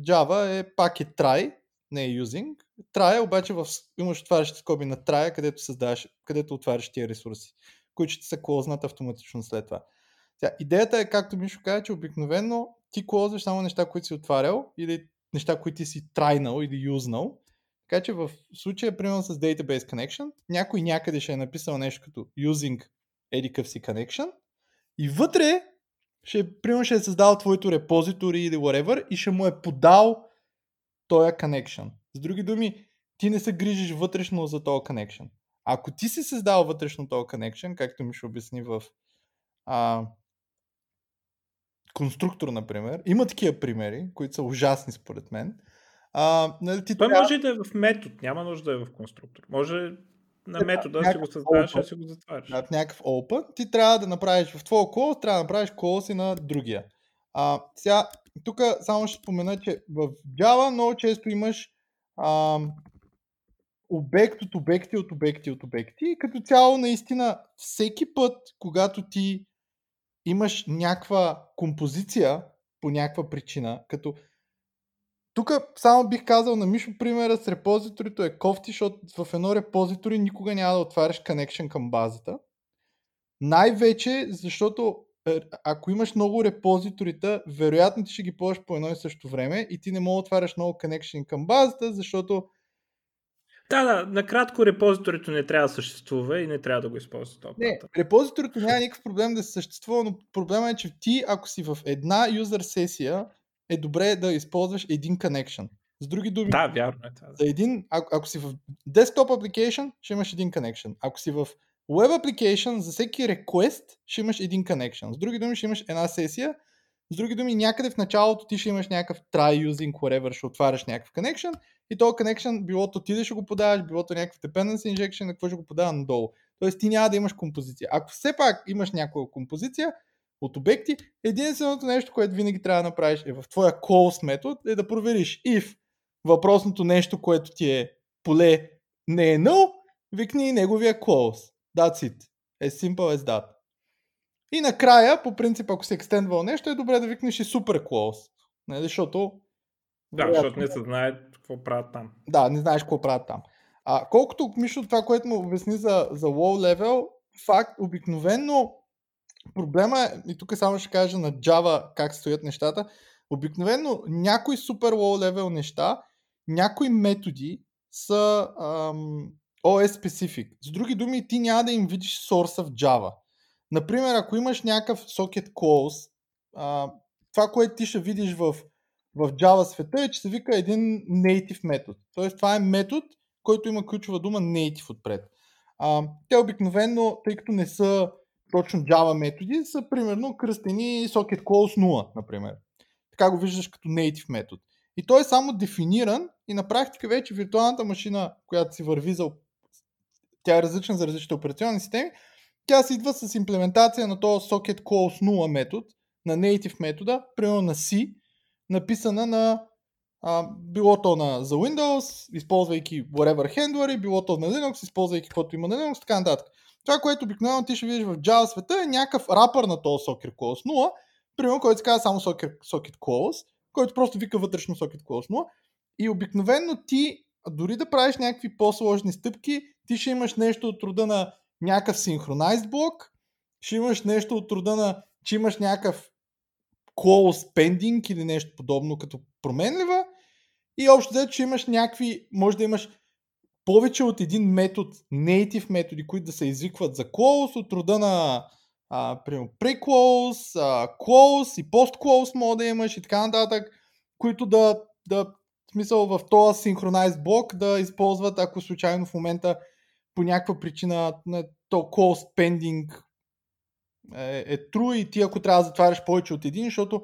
Java е пак е try, не е using. Try обаче в, имаш отварящи скоби на try, където, създаваш, където отваряш тия ресурси които ще се клознат автоматично след това. Сега, идеята е, както Мишо каза, че обикновено ти клозваш само неща, които си отварял или неща, които ти си трайнал или юзнал. Така че в случая, примерно с Database Connection, някой някъде ще е написал нещо като using едикъв си connection и вътре ще, примерно ще е създал твоето репозитори или whatever и ще му е подал този connection. С други думи, ти не се грижиш вътрешно за този connection. Ако ти си създал вътрешно този connection, както ми ще обясни в а, конструктор, например, има такива примери, които са ужасни според мен. А, нали, ти Той трябва... може да е в метод, няма нужда да е в конструктор. Може на метода да си го създаваш да си го затваряш. Да, в някакъв open ти трябва да направиш в твоя клоус, трябва да направиш клоус и на другия. А, сега, тук само ще спомена, че в Java много често имаш а, обект от обекти от обекти от обекти. И като цяло, наистина, всеки път, когато ти имаш някаква композиция по някаква причина, като тук само бих казал на Мишо примера с репозиторито е кофти, защото в едно репозитори никога няма да отваряш connection към базата. Най-вече, защото е, ако имаш много репозиторита, вероятно ти ще ги ползваш по едно и също време и ти не мога да отваряш много connection към базата, защото да, да, накратко репозиторито не трябва да съществува и не трябва да го използва това. Не, репозиторито няма никакъв проблем да се съществува, но проблема е, че ти, ако си в една юзер сесия, е добре да използваш един connection. С други думи, да, вярно е това. За един, ако, ако си в desktop application, ще имаш един connection. Ако си в web application, за всеки request ще имаш един connection. С други думи, ще имаш една сесия. С други думи, някъде в началото ти ще имаш някакъв try using whatever, ще отваряш някакъв connection и този connection, билото ти да ще го подаваш, билото някакъв dependency injection, какво ще го подава надолу. Тоест ти няма да имаш композиция. Ако все пак имаш някаква композиция от обекти, единственото нещо, което винаги трябва да направиш е в твоя calls метод е да провериш if въпросното нещо, което ти е поле не е null, викни неговия close. That's it. As simple as that. И накрая, по принцип, ако се екстендвал нещо, е добре да викнеш и super close. Не, защото... Да, защото не се знае какво правят там. Да, не знаеш какво правят там. А, колкото Мишо това, което му обясни за, за low level, факт, обикновенно проблема е, и тук само ще кажа на Java как стоят нещата, обикновено някои супер low level неща някои методи са ам, OS specific. С други думи, ти няма да им видиш сорса в Java. Например, ако имаш някакъв socket close, а, това, което ти ще видиш в, в Java света е, че се вика един native метод. Тоест, това е метод, който има ключова дума native отпред. А, те обикновено, тъй като не са точно Java методи, са примерно кръстени socket close 0, например. Така го виждаш като native метод. И той е само дефиниран и на практика вече виртуалната машина, която си върви за... Тя е различна за различните операционни системи, тя си идва с имплементация на този socket close 0 метод, на native метода, примерно на C, написана на а, било то на, за Windows, използвайки whatever handler, било то на Linux, използвайки каквото има на Linux, така нататък. Това, което обикновено ти ще видиш в Java света е някакъв рапър на този socket close 0, примерно, който се казва само socket, socket close, който просто вика вътрешно socket close 0. И обикновено ти, дори да правиш някакви по-сложни стъпки, ти ще имаш нещо от рода на някакъв synchronized блок, ще имаш нещо от рода на, че имаш някакъв close pending или нещо подобно като променлива и общо взето, че имаш някакви, може да имаш повече от един метод, native методи, които да се извикват за close от рода на а, примерно pre-close, close и post-close мога да имаш и така нататък, които да, да в смисъл в този синхронайз блок да използват, ако случайно в момента по някаква причина на то close pending е, е true и ти ако трябва да затваряш повече от един, защото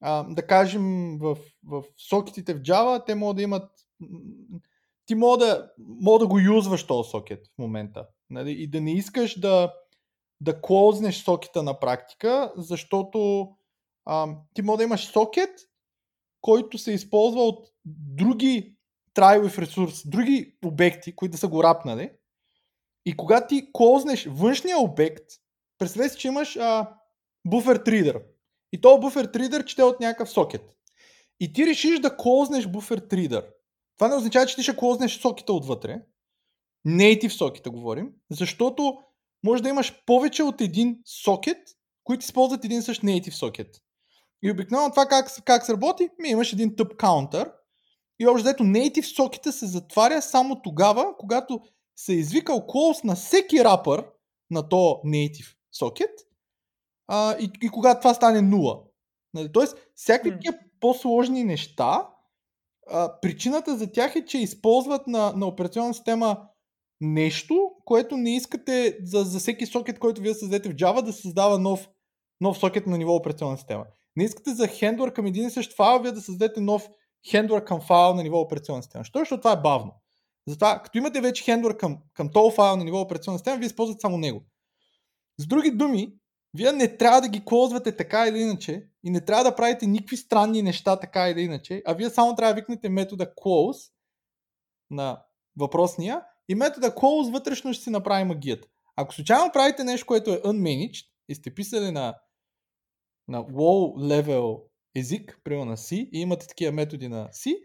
а, да кажем в, в сокетите в Java, те могат да имат ти мога да, мога да го юзваш този сокет в момента. Нали? И да не искаш да, да клознеш сокета на практика, защото а, ти може да имаш сокет, който се използва от други в ресурс, други обекти, които да са го рапнали. И когато ти клознеш външния обект, представи си, че имаш а, буфер тридер. И то буфер тридер чете от някакъв сокет. И ти решиш да клознеш буфер тридер. Това не означава, че ти ще клознеш сокета отвътре. Native сокета говорим, защото може да имаш повече от един сокет, които използват един същ native сокет. И обикновено това как, как се работи? Ми имаш един тъп каунтър и общо дето native сокета се затваря само тогава, когато се е извикал close на всеки рапър на то native сокет а, и, и когато това стане 0. Нали? Тоест, всякакви mm. по-сложни неща, а, причината за тях е, че използват на, на операционна система нещо, което не искате за, за всеки сокет, който вие създадете в Java, да създава нов, нов сокет на ниво операционна система. Не искате за хендлър към един и същ файл, вие да създадете нов хендлър към файл на ниво операционна система. Защо? Защото това е бавно. Затова, като имате вече хендлър към, към този файл на ниво операционна система, вие използвате само него. С други думи, вие не трябва да ги клозвате така или иначе и не трябва да правите никакви странни неща така или иначе, а вие само трябва да викнете метода close на въпросния и метода close вътрешно ще си направи магията. Ако случайно правите нещо, което е unmanaged и сте писали на, на low level език, примерно на C, и имате такива методи на C,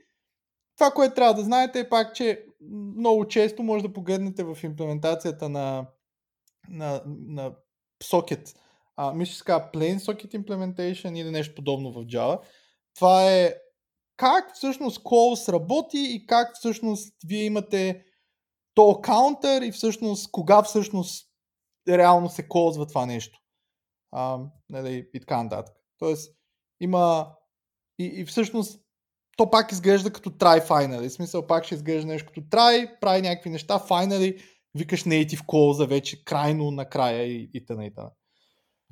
това, което трябва да знаете е пак, че много често може да погледнете в имплементацията на, на, на Socket а, мисля, че Plain Socket Implementation или нещо подобно в Java. Това е как всъщност calls работи и как всъщност вие имате то каунтър и всъщност кога всъщност реално се колзва това нещо. А, нали, и така нататък. Тоест, има и, и всъщност то пак изглежда като try finally. В смисъл пак ще изглежда нещо като try, прави някакви неща, finally, викаш native call вече крайно накрая и, и т.н. и т.н.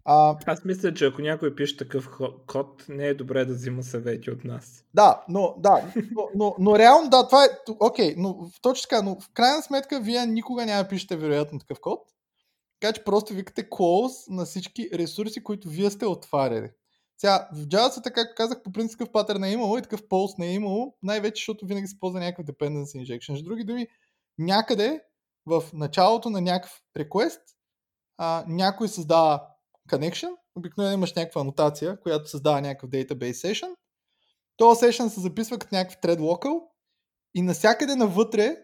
А, Аз мисля, че ако някой пише такъв код, не е добре да взима съвети от нас. Да, но, да, но, но, но реално, да, това е, окей, okay, но точно така, но в крайна сметка вие никога няма да пишете вероятно такъв код, така че просто викате close на всички ресурси, които вие сте отваряли. Сега, в Java, така казах, по принцип такъв не е имало и такъв полз не е имало, най-вече, защото винаги се ползва някакъв dependency injection. С други думи, някъде в началото на някакъв request а, някой създава connection, обикновено имаш някаква анотация, която създава някакъв database session. Този session се записва като някакъв thread local и навсякъде навътре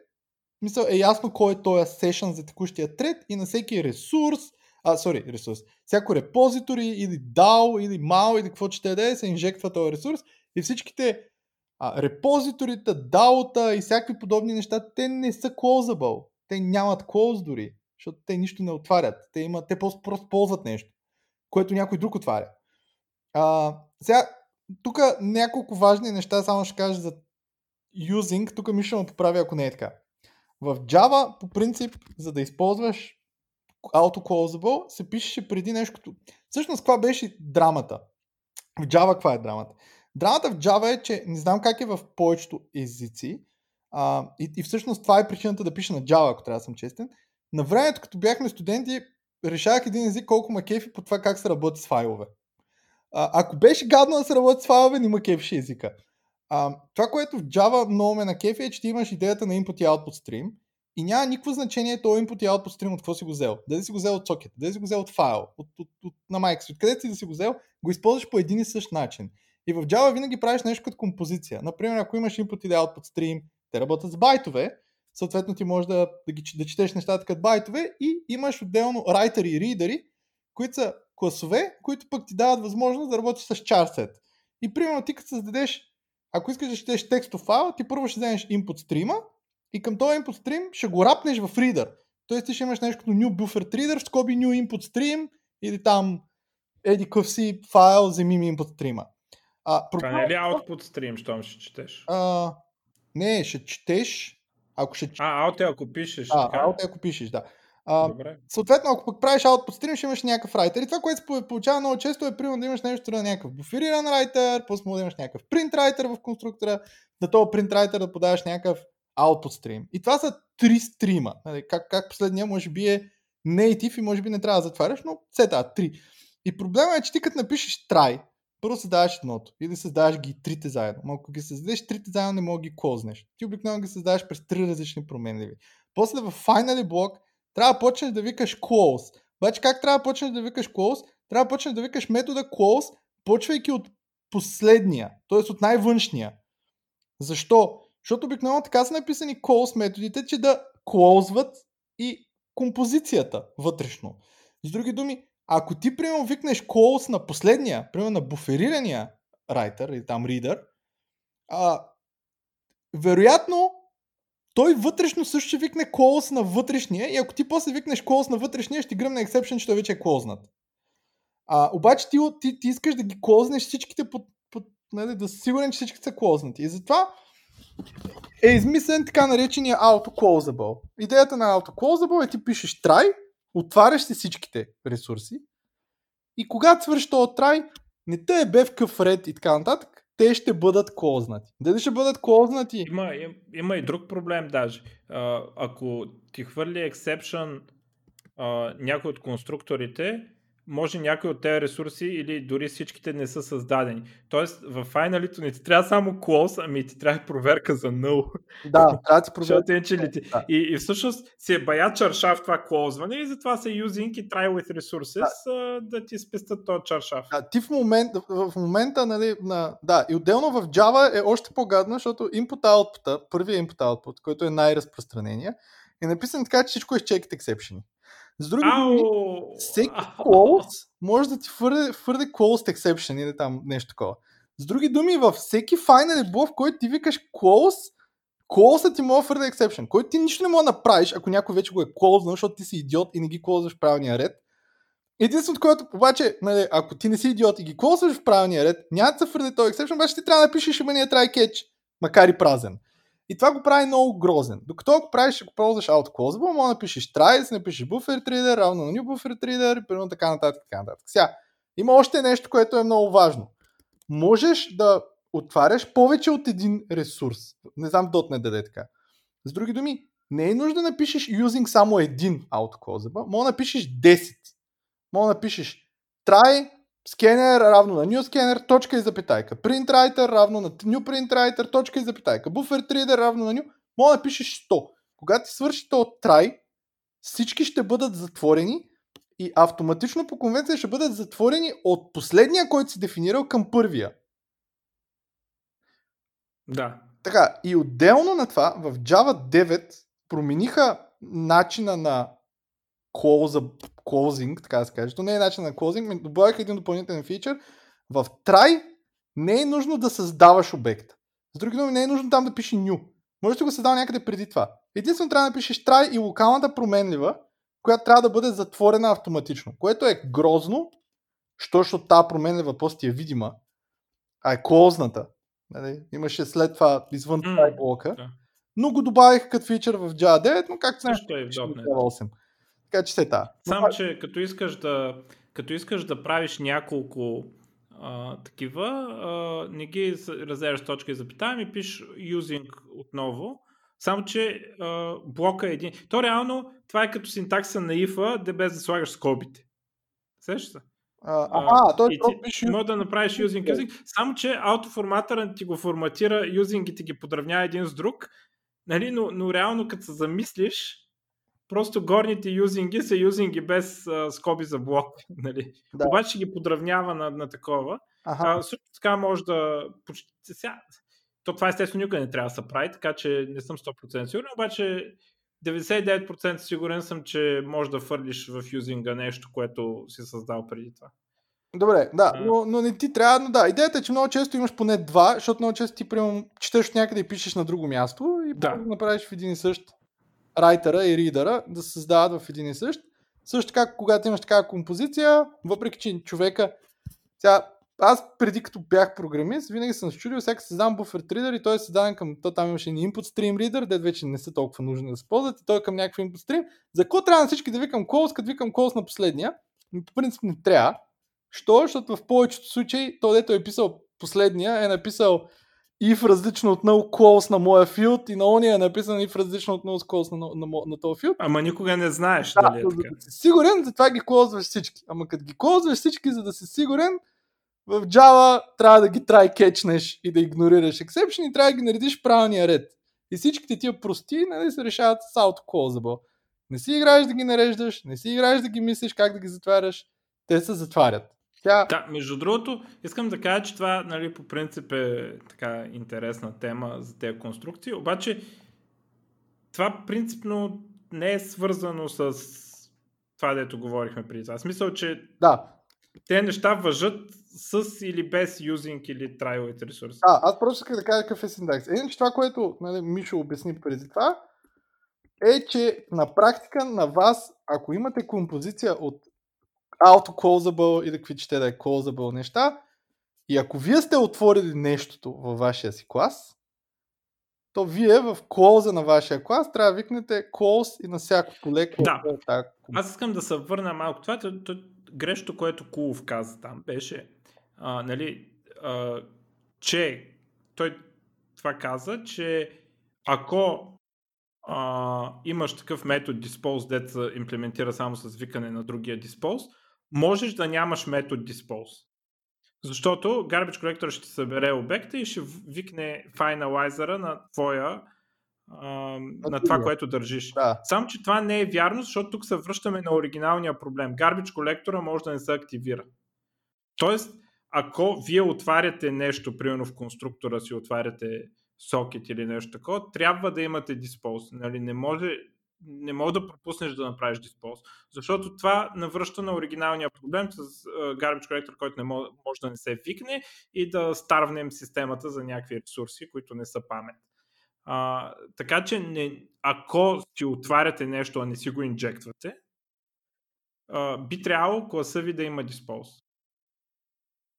мисъл е ясно кой е този session за текущия thread и на всеки ресурс, а, sorry, ресурс, всяко репозитори или DAO или MAO или какво ще да е, се инжектва този ресурс и всичките а, репозиторите, DAO-та и всякакви подобни неща, те не са closable. Те нямат close дори, защото те нищо не отварят. Те, имат, те просто, просто ползват нещо което някой друг отваря. А, сега, тук няколко важни неща, само ще кажа за using, тук ми ще му поправя, ако не е така. В Java, по принцип, за да използваш autoclosable, се пишеше преди нещо като... Всъщност, каква беше драмата? В Java каква е драмата? Драмата в Java е, че не знам как е в повечето езици, а, и, и всъщност това е причината да пиша на Java, ако трябва да съм честен. На времето, като бяхме студенти, решавах един език колко ма кефи по това как се работи с файлове. А, ако беше гадно да се работи с файлове, не ма кефише езика. А, това, което в Java много ме на кефи е, че ти имаш идеята на input и output stream и няма никакво значение този input и output stream от какво си го взел. Дали си го взел от socket, дали си го взел от файл, от, от, от, на майка си, си да си го взел, го използваш по един и същ начин. И в Java винаги правиш нещо като композиция. Например, ако имаш input или output stream, те работят с байтове, съответно ти можеш да, да, ги, да четеш нещата като байтове и имаш отделно райтери и ридери, които са класове, които пък ти дават възможност да работиш с charset. И примерно ти като създадеш, ако искаш да четеш текстов файл, ти първо ще вземеш input стрима и към този input stream ще го рапнеш в reader. Тоест ти ще имаш нещо като new buffer reader, скоби new input stream или там еди къв си файл, вземи ми input стрима. А, Това не е ли output stream, щом ще четеш? А, не, ще четеш ако ще... А, ауте ако пишеш. А, така? ауте ако пишеш, да. А, Добре. Съответно, ако пък правиш под стрим, ще имаш някакъв райтер. И това, което се получава много често е примерно да имаш нещо на някакъв буфериран райтер, после да имаш някакъв принт райтер в конструктора, на този принт райтер да подаваш някакъв output стрим. И това са три стрима. Нали, как, как последния може би е native и може би не трябва да затваряш, но все това, три. И проблема е, че ти като напишеш try, първо създаваш едното или създаваш ги трите заедно. Но ако ги създадеш трите заедно, не мога ги кознеш. Ти обикновено ги създаваш през три различни променливи. После в finally блок трябва да почнеш да викаш close. Обаче как трябва да почнеш да викаш close? Трябва да почнеш да викаш метода close, почвайки от последния, т.е. от най-външния. Защо? Защото обикновено така са написани close методите, че да клозват и композицията вътрешно. С други думи, ако ти, примерно, викнеш calls на последния, примерно на буферирания райтер или там reader, а, вероятно той вътрешно също ще викне calls на вътрешния и ако ти после викнеш calls на вътрешния, ще гръмне exception, че той вече е клознат. А, обаче ти, ти, ти искаш да ги клознеш всичките под, под, нали, да си сигурен, че всички са клознати. И затова е измислен така наречения auto-closable. Идеята на auto-closable е ти пишеш try, отваряш си всичките ресурси и когато свършиш този трай, не те е бе в къв ред и така нататък, те ще бъдат клознати. Дали ще бъдат клознати? Има, има, и друг проблем даже. А, ако ти хвърли а, някой от конструкторите, може някой от тези ресурси или дори всичките не са създадени. Тоест в файналито не ти трябва само close, ами ти трябва проверка за null. Да, трябва да ти проверка. (laughs) Защото ли ти... да. и, и всъщност се е бая чаршав това клозване и затова се using и try with resources да, да ти спестят този чаршав. Да, ти в, момент, в момента, нали, на, да, и отделно в Java е още по-гадно, защото input-output, първият input-output, който е най-разпространения, е написан така, че всичко е с checked exception. С други думи, всеки (laughs) close може да ти фърде, фърде closed exception или там нещо такова. С други думи, във всеки final блок, в който ти викаш close, close ти може фърде exception, който ти нищо не може да направиш, ако някой вече го е close, защото ти си идиот и не ги клозваш в правилния ред. Единственото, което обаче, нали, ако ти не си идиот и ги клозваш в правилния ред, няма да се фърде този exception, обаче ти трябва да напишеш имения try catch, макар и празен. И това го прави много грозен. Докато ако правиш, ако ползваш autoclosable, може да напишеш си напишеш buffer reader, равно на new buffer reader, и примерно така нататък, така нататък. Сега, има още нещо, което е много важно. Можеш да отваряш повече от един ресурс. Не знам .NET да даде така. С други думи, не е нужда да напишеш using само един autoclosable, може да напишеш 10. Може да напишеш try Скенер равно на new scanner, точка и запитайка. Print writer равно на new print writer, точка и запитайка. Buffer reader равно на new. Мога да пишеш 100. Когато ти свърши то try, всички ще бъдат затворени и автоматично по конвенция ще бъдат затворени от последния, който си дефинирал към първия. Да. Така, и отделно на това, в Java 9 промениха начина на close, closing, така да се каже. То не е начин на closing, но добавиха един допълнителен фичър. В try не е нужно да създаваш обект. С други думи, не е нужно там да пише new. Може да го създава някъде преди това. Единствено трябва да пишеш try и локалната променлива, която трябва да бъде затворена автоматично. Което е грозно, що, защото тази променлива просто ти е видима, а е клозната. Нали? Имаше след това извън М, try блока. да. Но го добавих като фичър в Java 9, но както знаеш, е в ще го .NET. Java 8. Така че се та. Само, че като искаш да, като искаш да правиш няколко а, такива, а, не ги разделяш точка и запитая, ми пиш using отново. Само, че а, блока е един. То реално, това е като синтакса на if, де без да слагаш скобите. Сещаш се? А, ага, той ти пише може да направиш using, using, само че аутоформатърът ти го форматира, using и ти ги подравнява един с друг, нали? но, но реално като се замислиш, просто горните юзинги са юзинги без а, скоби за блок. (laughs) Нали? Да. Обаче ги подравнява на, на такова. Ага. А, също така може да... Почти, сега, то това естествено никога не трябва да се прави, така че не съм 100% сигурен, обаче 99% сигурен съм, че може да фърлиш в юзинга нещо, което си създал преди това. Добре, да, но, но не ти трябва, но да, идеята е, че много често имаш поне два, защото много често ти приемам, четеш някъде и пишеш на друго място и да направиш в един и същ райтера и ридера да се създават в един и същ. Също така, когато имаш такава композиция, въпреки че човека, сега, аз преди като бях програмист, винаги съм се чудил, като създавам буфер reader и той е създаден към, то там имаше един input stream reader, де вече не са толкова нужни да се ползват и той е към някакъв input stream. За какво трябва на всички да викам close, като викам close на последния? Ами, По принцип не трябва. Що? Защото в повечето случаи, той дето е писал последния, е написал if различно от null close на моя филд и на ония е написан if различно от null close на, на, на, на този филд. Ама никога не знаеш Да, дали е така. да си сигурен, затова ги клозваш всички. Ама като ги клозваш всички, за да си сигурен, в Java трябва да ги try кетчнеш и да игнорираш exception и трябва да ги наредиш в правилния ред. И всичките тия прости нали, се решават с auto-closable. Не си играеш да ги нареждаш, не си играеш да ги мислиш как да ги затваряш, те се затварят. Тя... Да, между другото, искам да кажа, че това нали, по принцип е така интересна тема за тези конструкции, обаче това принципно не е свързано с това, дето говорихме преди това. В Смисъл, че Да, те неща въжат с или без юзинг или трайловите ресурси. А, аз просто исках да кажа какъв е синтакс. Иначе това, което нали, Мишо обясни преди това, е, че на практика на вас, ако имате композиция от auto-closable или какви ще да е closable неща, и ако вие сте отворили нещото във вашия си клас, то вие в клоуза на вашия клас трябва да викнете close и на всяко поле, Да. е тази Аз искам да се върна малко. Това то, то, грешното, което Кулов каза там, беше, а, нали, а, че той това каза, че ако а, имаш такъв метод dispose, дет се имплементира само с викане на другия dispose, можеш да нямаш метод dispose. Защото garbage collector ще събере обекта и ще викне finalizer на твоя а, на това, което държиш. Да. Само, че това не е вярно, защото тук се връщаме на оригиналния проблем. Garbage колектора може да не се активира. Тоест, ако вие отваряте нещо, примерно в конструктора си отваряте сокет или нещо такова, трябва да имате dispose. Нали? Не може не мога да пропуснеш да направиш диспоз, защото това навръща на оригиналния проблем с garbage collector, който не може, да не се викне и да старвнем системата за някакви ресурси, които не са памет. А, така че не, ако си отваряте нещо, а не си го инжектвате, а, би трябвало класа ви да има диспоз.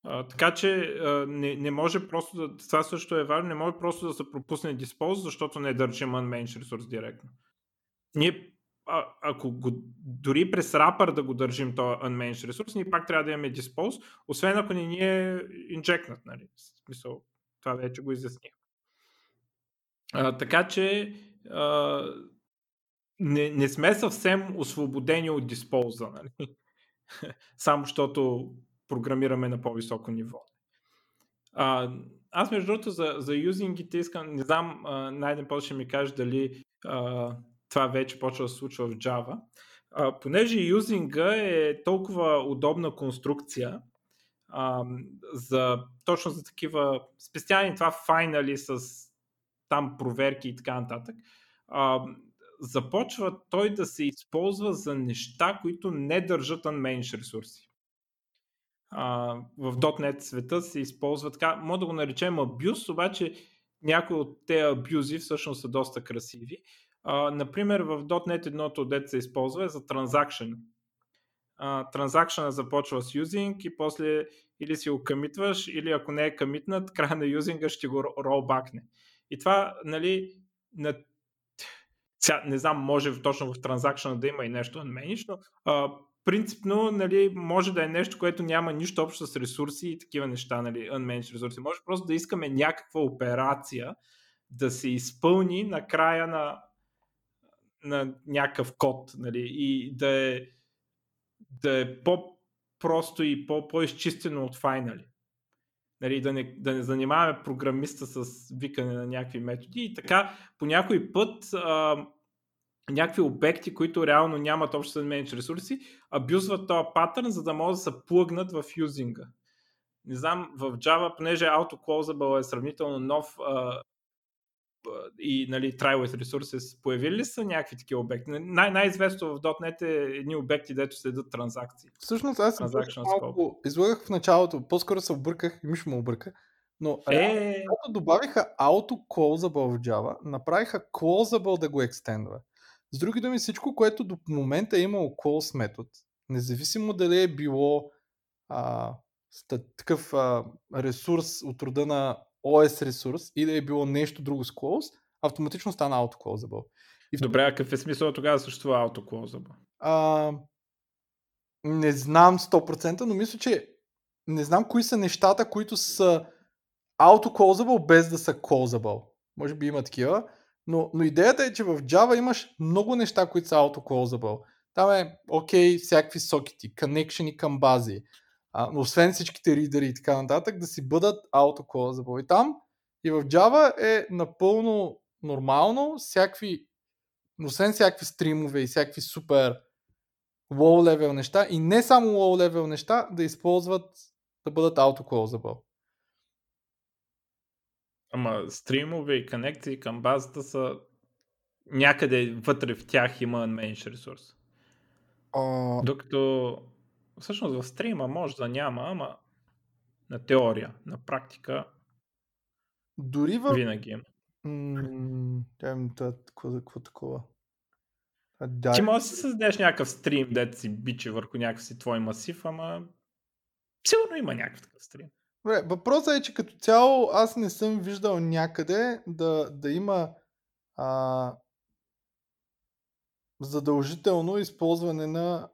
А, така че а, не, не може просто да, това също е важно, не може просто да се пропусне диспоз, защото не държим unmanaged ресурс директно. Ние, а, ако го, дори през рапър да го държим този unmanaged ресурс, ние пак трябва да имаме диспоз, освен ако не ни е инжекнат. Нали? В смисъл, това вече го изясних. А, така че а, не, не сме съвсем освободени от дисполза. Нали? (laughs) Само защото програмираме на по-високо ниво. А, аз между другото за, за юзингите искам, не знам, найден после ще ми каже дали а, това вече почва да се случва в Java. А, понеже юзинга е толкова удобна конструкция, а, за, точно за такива специални това файнали с там проверки и така нататък, а, започва той да се използва за неща, които не държат unmanaged ресурси а, в .NET света се използва така, може да го наречем абюз, обаче някои от тези абюзи всъщност са доста красиви. Например, в .NET едното, дете се използва е за транзакшн. Транзакшена започва с юзинг и после или си го комитваш, или ако не е комитнат, (laughs) края на юзинга ще го ролбакне. И това, нали, на не знам, може точно в транзакшена да има и нещо unmanaged, но а, принципно нали, може да е нещо, което няма нищо общо с ресурси и такива неща, нали, unmanaged ресурси. Може просто да искаме някаква операция да се изпълни на края на, на някакъв код нали, и да е, да е по-просто и по- по-изчистено от файнали. Нали, да, не, да не занимаваме програмиста с викане на някакви методи и така по някой път а, някакви обекти, които реално нямат общо с менедж ресурси, абюзват този патърн, за да могат да се плъгнат в юзинга. Не знам, в Java, понеже AutoClosable е сравнително нов а, и нали, try with resources, появили ли са някакви такива обекти? Най- най-известно в .NET е едни обекти, дето следят транзакции. Всъщност аз малко, излагах в началото, по-скоро се обърках и Миш му обърка, но е... когато добавиха AutoClosable в Java, направиха closable да го екстендва. С други думи, всичко, което до момента е имало calls метод, независимо дали е било а, такъв а, ресурс от рода на OS ресурс или е било нещо друго с calls, автоматично стана autoclosable. И в... Добре, а какъв е смисъл тогава съществува autoclosable? А, не знам 100%, но мисля, че не знам кои са нещата, които са autoclosable без да са closable. Може би има такива. Но, но идеята е, че в Java имаш много неща, които са autoclosable. Там е, окей, okay, всякакви сокети, коннекшени към бази, а, но освен всичките ридери и така нататък, да си бъдат autoclosable. И там и в Java е напълно нормално всякакви, освен всякакви стримове и всякакви супер low level неща и не само low level неща да използват да бъдат autoclosable. Ама стримове и конекции към базата са някъде вътре в тях има unmanaged ресурс. А... Докато всъщност в стрима може да няма, ама на теория, на практика дори в... винаги има. какво такова? Да. Ти можеш да си създадеш някакъв стрим, дете си бичи върху някакъв си твой масив, ама сигурно има някакъв такъв стрим. Добре, въпросът е, че като цяло аз не съм виждал някъде да, да има а, задължително използване на...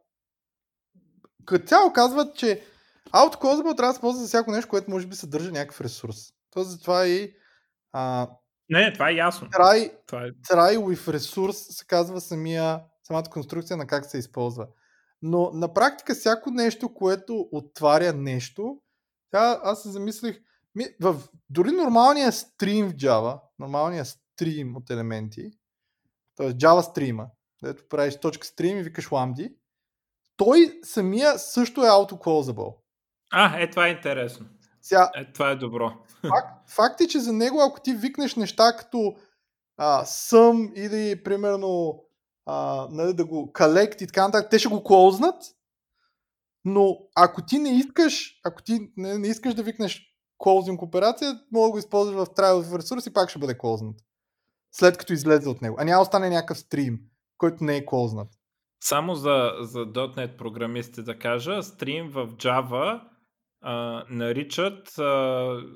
Като цяло казват, че AutoClosable трябва да се ползва за всяко нещо, което може би съдържа някакъв ресурс. То затова и а, не, това е ясно. Try, това е... try with resource се казва самия, самата конструкция на как се използва. Но на практика всяко нещо, което отваря нещо, тя, аз се замислих, ми, в, дори нормалния стрим в Java, нормалния стрим от елементи, т.е. Java стрима, където правиш точка стрим и викаш ламди, той самия също е autoclosable. А, е това е интересно. Сега, е, това е добро. Факт, факт е, че за него, ако ти викнеш неща като а, съм или примерно а, нали, да го collect и така нататък, те ще го клоузнат, но ако ти не искаш, ако ти не, не искаш да викнеш closing операция, мога да го използваш в trial ресурс и пак ще бъде клоузнат. След като излезе от него. А няма остане някакъв стрим, който не е клоузнат. Само за, за .NET програмисти да кажа, стрим в Java а, наричат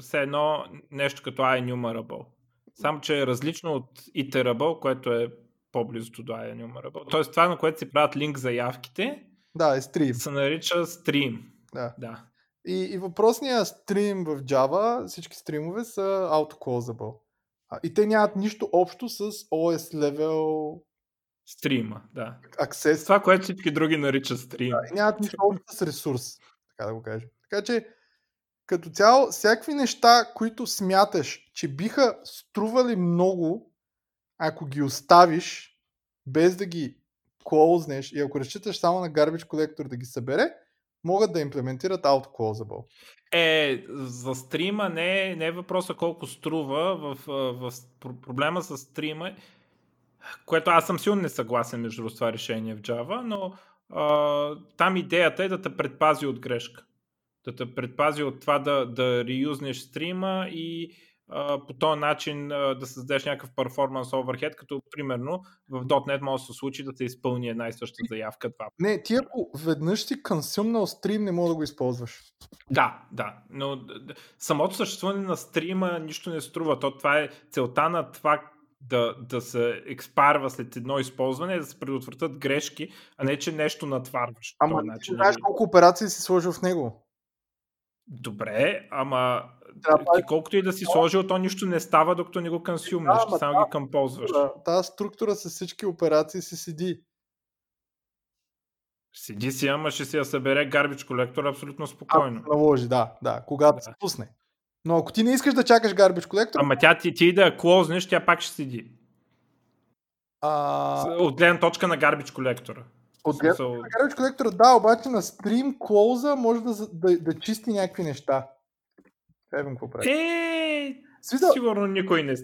все едно нещо като iNumerable. Само, че е различно от iterable, което е по-близото до iNumerable. Тоест това, на което си правят линк заявките, Да, е стрим. се нарича stream. Да. Да. И, и въпросният стрим в Java, всички стримове са autoclosable. И те нямат нищо общо с OS level Стрима, да. access. Това, което всички други наричат стрим. Да, и нямат нищо общо с ресурс, така да го кажем. Така че, като цяло, всякакви неща, които смяташ, че биха стрували много, ако ги оставиш, без да ги клоузнеш и ако разчиташ само на Garbage Collector да ги събере, могат да имплементират autoclosable. Е, за стрима не е, не е въпроса колко струва. В, в, в пр- проблема с стрима, което аз съм силно несъгласен между това решение в Java, но а, там идеята е да те предпази от грешка. Да те предпази от това да, да реюзнеш стрима и а, по този начин а, да създадеш някакъв перформанс overhead, като примерно в .NET може да се случи да се изпълни една и съща заявка два Не, ти ако веднъж си консюмнал стрим, не мога да го използваш. Да, да, но самото съществуване на стрима нищо не струва. То, това е целта на това да, да се експарва след едно използване, да се предотвратят грешки, а не че нещо натварваш. Ама ти начин, знаеш нали? колко операции си сложил в него. Добре, ама Трябва ти колкото и да си сложил, то нищо не става, докато не го консюмнеш, Да, само да, ги композваш. Тази структура с всички операции си седи. Седи си, ама ще си я събере гарбич колектор абсолютно спокойно. се наложи, да, да, когато Да. се пусне. Но ако ти не искаш да чакаш Garbage Collector, Ама тя ти, ти да клознеш, тя пак ще седи. а, От гледна точка на гарбич колектора. от гледна смисъл, на Garbage Collector, да, обаче на стрим клоуза може да, да, да чисти някакви неща. Евен какво прави? Е, Смисъл, сигурно никой не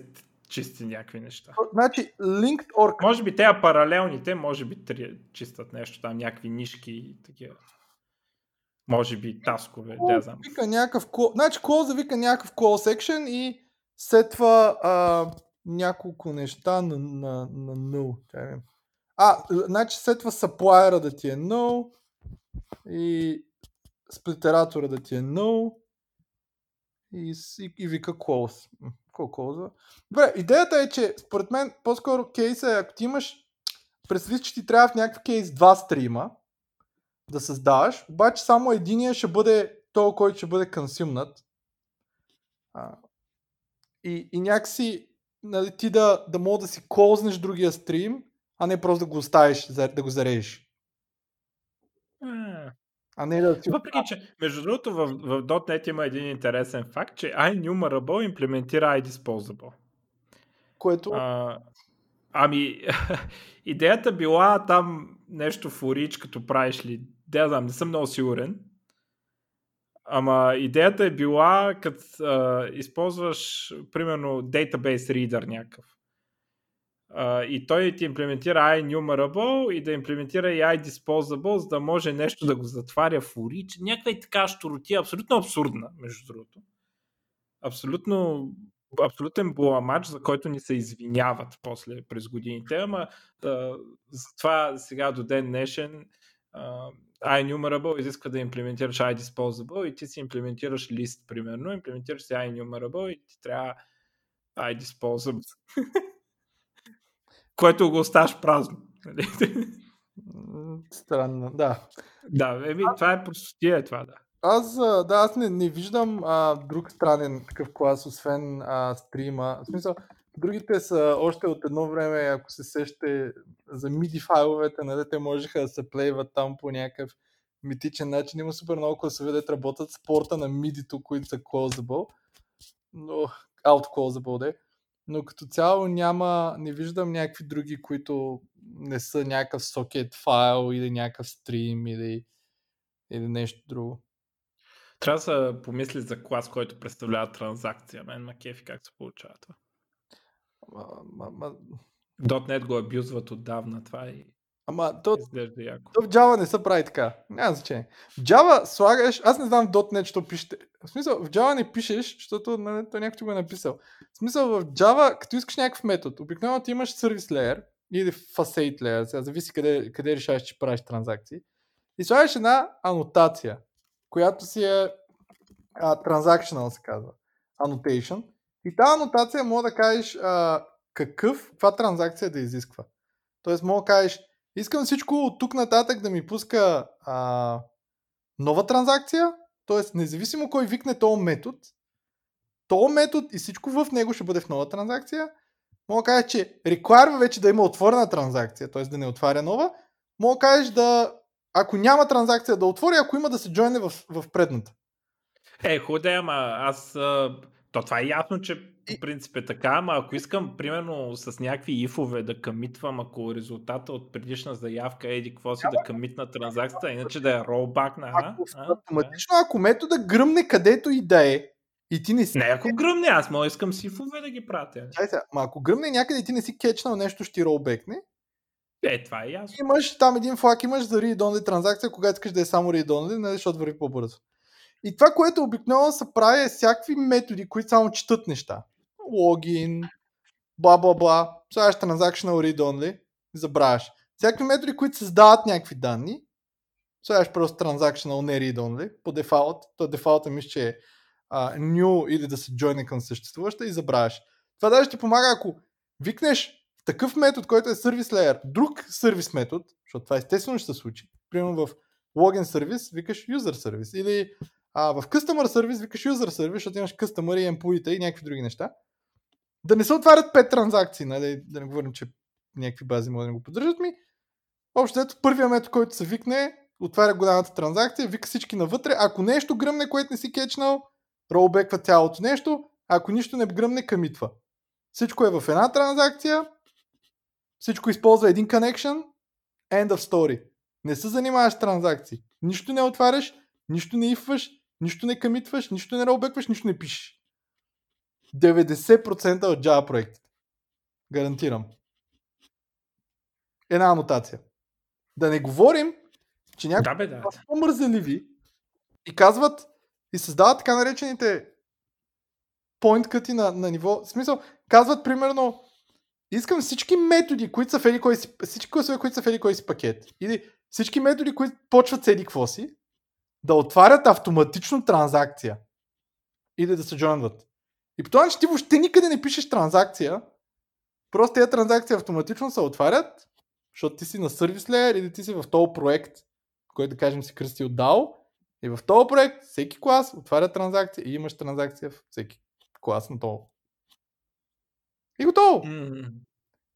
чисти някакви неща. значи, linked org, Може би те паралелните, може би три чистят нещо там, някакви нишки и такива. Може би таскове, да знам. вика някакъв значи клоуза вика някакъв call section и сетва а, няколко неща на, на, на null. Видим. А, значи сетва supplier да ти е null и сплитератора да ти е null и, и, и вика close. Какво close? Добре, идеята е, че според мен по-скоро кейса е, ако ти имаш представи, че ти трябва в някакъв кейс два стрима да създаваш, обаче само единия ще бъде то, който ще бъде консюмнат. А, и, и някакси нали, ти да, да мога да си клознеш другия стрим, а не просто да го оставиш, да го зарежеш. А, А не да си... Въпреки, че между другото в, в .NET има един интересен факт, че iNumerable имплементира iDisposable. Което... А, ами, (laughs) идеята била там нещо в Орич, като правиш ли, да знам, не съм много сигурен. Ама идеята е била, като използваш, примерно, database reader някакъв. А, и той ти имплементира iNumerable и да имплементира и iDisposable, за да може нещо да го затваря в Орич. Някаква и така щуротия, абсолютно абсурдна, между другото. Абсолютно абсолютен буламач, за който ни се извиняват после през годините, ама а, затова сега до ден днешен а, iNumerable изисква да имплементираш iDisposable и ти си имплементираш лист, примерно, имплементираш си iNumerable и ти трябва iDisposable. (laughs) което го оставаш празно. нали? Странно, да. да, еми, това е простотия, е това, да. Аз, да, аз не, не виждам а, друг странен такъв клас, освен а, стрима. В смисъл, другите са още от едно време, ако се сещате за MIDI файловете, нали, те можеха да се плейват там по някакъв митичен начин. Има супер много класове, дето работят спорта на MIDI-то, които са closable, но out closable, де. Но като цяло няма, не виждам някакви други, които не са някакъв socket файл или някакъв стрим или, или нещо друго. Трябва да се помисли за клас, който представлява транзакция. Мен ма кефи как се получава това. Ма, ма, .NET го абюзват отдавна, това и Ама то, изглежда яко. то в Java не се прави така. Няма значение. В Java слагаш, аз не знам в .NET, що пишете. В смисъл, в Java не пишеш, защото нали, той някой го е написал. В смисъл, в Java, като искаш някакъв метод, обикновено ти имаш сервис layer или facade layer, сега зависи къде, къде решаваш, че правиш транзакции. И слагаш една анотация, която си е а, transactional, се казва. Annotation. И тази анотация може да кажеш а, какъв, каква транзакция да изисква. Тоест, мога да кажеш, искам всичко от тук нататък да ми пуска а, нова транзакция, т.е. независимо кой викне този метод, този метод и всичко в него ще бъде в нова транзакция. Мога да кажа, че require вече да има отворена транзакция, т.е. да не отваря нова. Мога да кажеш да, ако няма транзакция да отвори, ако има да се джойне в, в предната. Е, худе, ама аз... а, То това е ясно, че по принцип е така, ама ако искам, примерно, с някакви ифове да къмитвам, ако резултата от предишна заявка е еди какво си да къмитна транзакцията, иначе да е ролбак на... Ако, А? автоматично, ако метода гръмне където и да е, и ти не си Не, ако гръмне, аз мога искам с ифове да ги пратя. Чай сега, ма ако гръмне някъде и ти не си кетчнал нещо, ще ти ролбекне. Е, това е ясно. Имаш там един флаг, имаш за read-only транзакция, когато искаш да е само read-only, защото върви по-бързо. И това, което обикновено се прави е всякакви методи, които само четат неща. Логин, бла бла бла, слагаш transactional read-only, забравяш. Всякакви методи, които създават някакви данни, слагаш просто transactional не read-only, по дефалт, то дефалта мисля, че е а, new или да се join към съществуваща и забравяш. Това даже ти помага, ако викнеш такъв метод, който е сервис layer, друг сервис метод, защото това естествено ще се случи. Примерно в login сервис викаш user сервис или а, в customer сервис викаш user сервис, защото имаш customer и employee и някакви други неща. Да не се отварят пет транзакции, нали? да не говорим, че някакви бази могат да не го поддържат ми. Общо ето първия метод, който се викне, отваря голямата транзакция, вика всички навътре. Ако нещо гръмне, което не си кечнал, ролбеква цялото нещо. Ако нищо не гръмне, къмитва. Всичко е в една транзакция, всичко използва един connection, end of story. Не се занимаваш с транзакции. Нищо не отваряш, нищо не ифваш, нищо не къмитваш, нищо не ролбекваш, нищо не пишеш. 90% от Java проектите. Гарантирам. Една анотация. Да не говорим, че някои Да, бе, да. са по-мързеливи и казват и създават така наречените point къти на, на ниво. В смисъл, казват примерно искам всички методи, които са в еди кой си, всички класове, които са в еди кой си пакет. Или всички методи, които почват с еди какво си, да отварят автоматично транзакция. Или да се джойнват. И по този начин ти въобще никъде не пишеш транзакция, просто тези транзакции автоматично се отварят, защото ти си на сервис layer или ти си в този проект, който да кажем си кръсти от DAO. И в този проект всеки клас отваря транзакция и имаш транзакция в всеки клас на този. И готово. М,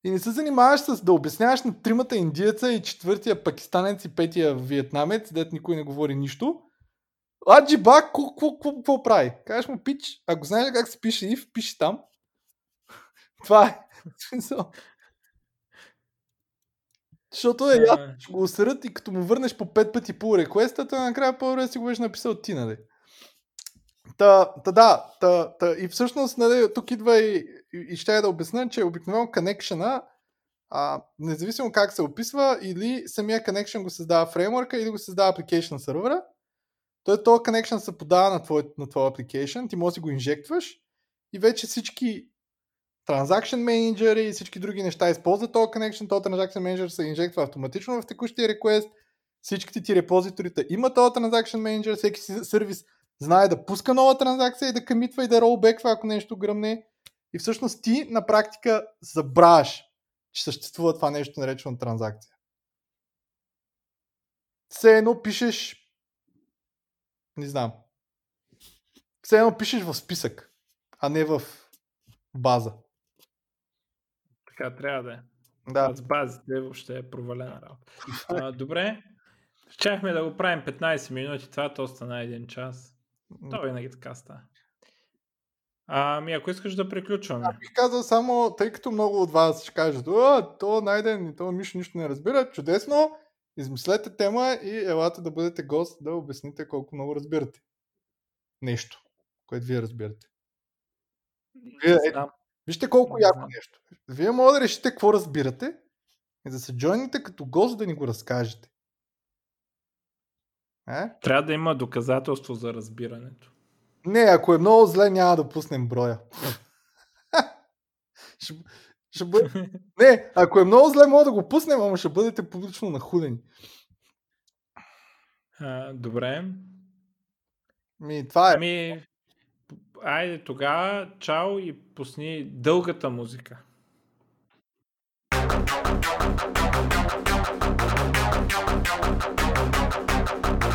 И не се занимаваш с да обясняваш на тримата индиеца и четвъртия пакистанец и петия виетнамец, дет никой не говори нищо. Аджиба, какво прави? Кажеш му пич, ако знаеш как се пише if, пиши там. (laughs) Това е. (laughs) Защото е ясно, ще го осърят и като му върнеш по пет пъти по реквестата, накрая по-добре си го беше написал ти, нали? Та, та да, та, та, и всъщност, нали, тук идва и, и, ще я да обясня, че обикновено connection а, независимо как се описва, или самия connection го създава фреймворка, или го създава application сервера. Той този connection се подава на твой, на твой application, ти може да го инжектваш и вече всички Transaction Manager и всички други неща използват този connection, този Transaction Manager се инжектва автоматично в текущия request, всичките ти репозиторита има този Transaction Manager, всеки сервис знае да пуска нова транзакция и да комитва и да ролбеква, ако нещо гръмне. И всъщност ти на практика забравяш, че съществува това нещо наречено транзакция. Все едно пишеш не знам. Все едно пишеш в списък, а не в база. така трябва да е. Да. С базите въобще е провалена работа. А, добре. Щяхме да го правим 15 минути, това то стана един час. То винаги така става. Ами, ако искаш да приключваме. Бих казал само, тъй като много от вас ще кажат, о, то найден и то Мишо нищо не разбира, чудесно, измислете тема и елате да бъдете гост, да обясните колко много разбирате. Нещо, което вие разбирате. Вие, е. Вижте колко Не яко знам. нещо. Вие може да решите какво разбирате и да се джойните като гост да ни го разкажете. Е? Трябва да има доказателство за разбирането. Не, ако е много зле, няма да пуснем броя. (laughs) ще, ще бъде... (laughs) Не, ако е много зле, мога да го пуснем, ама ще бъдете публично нахудени. А, добре. Ми, това е. Ми, айде тогава, чао и пусни дългата музика. Thank you.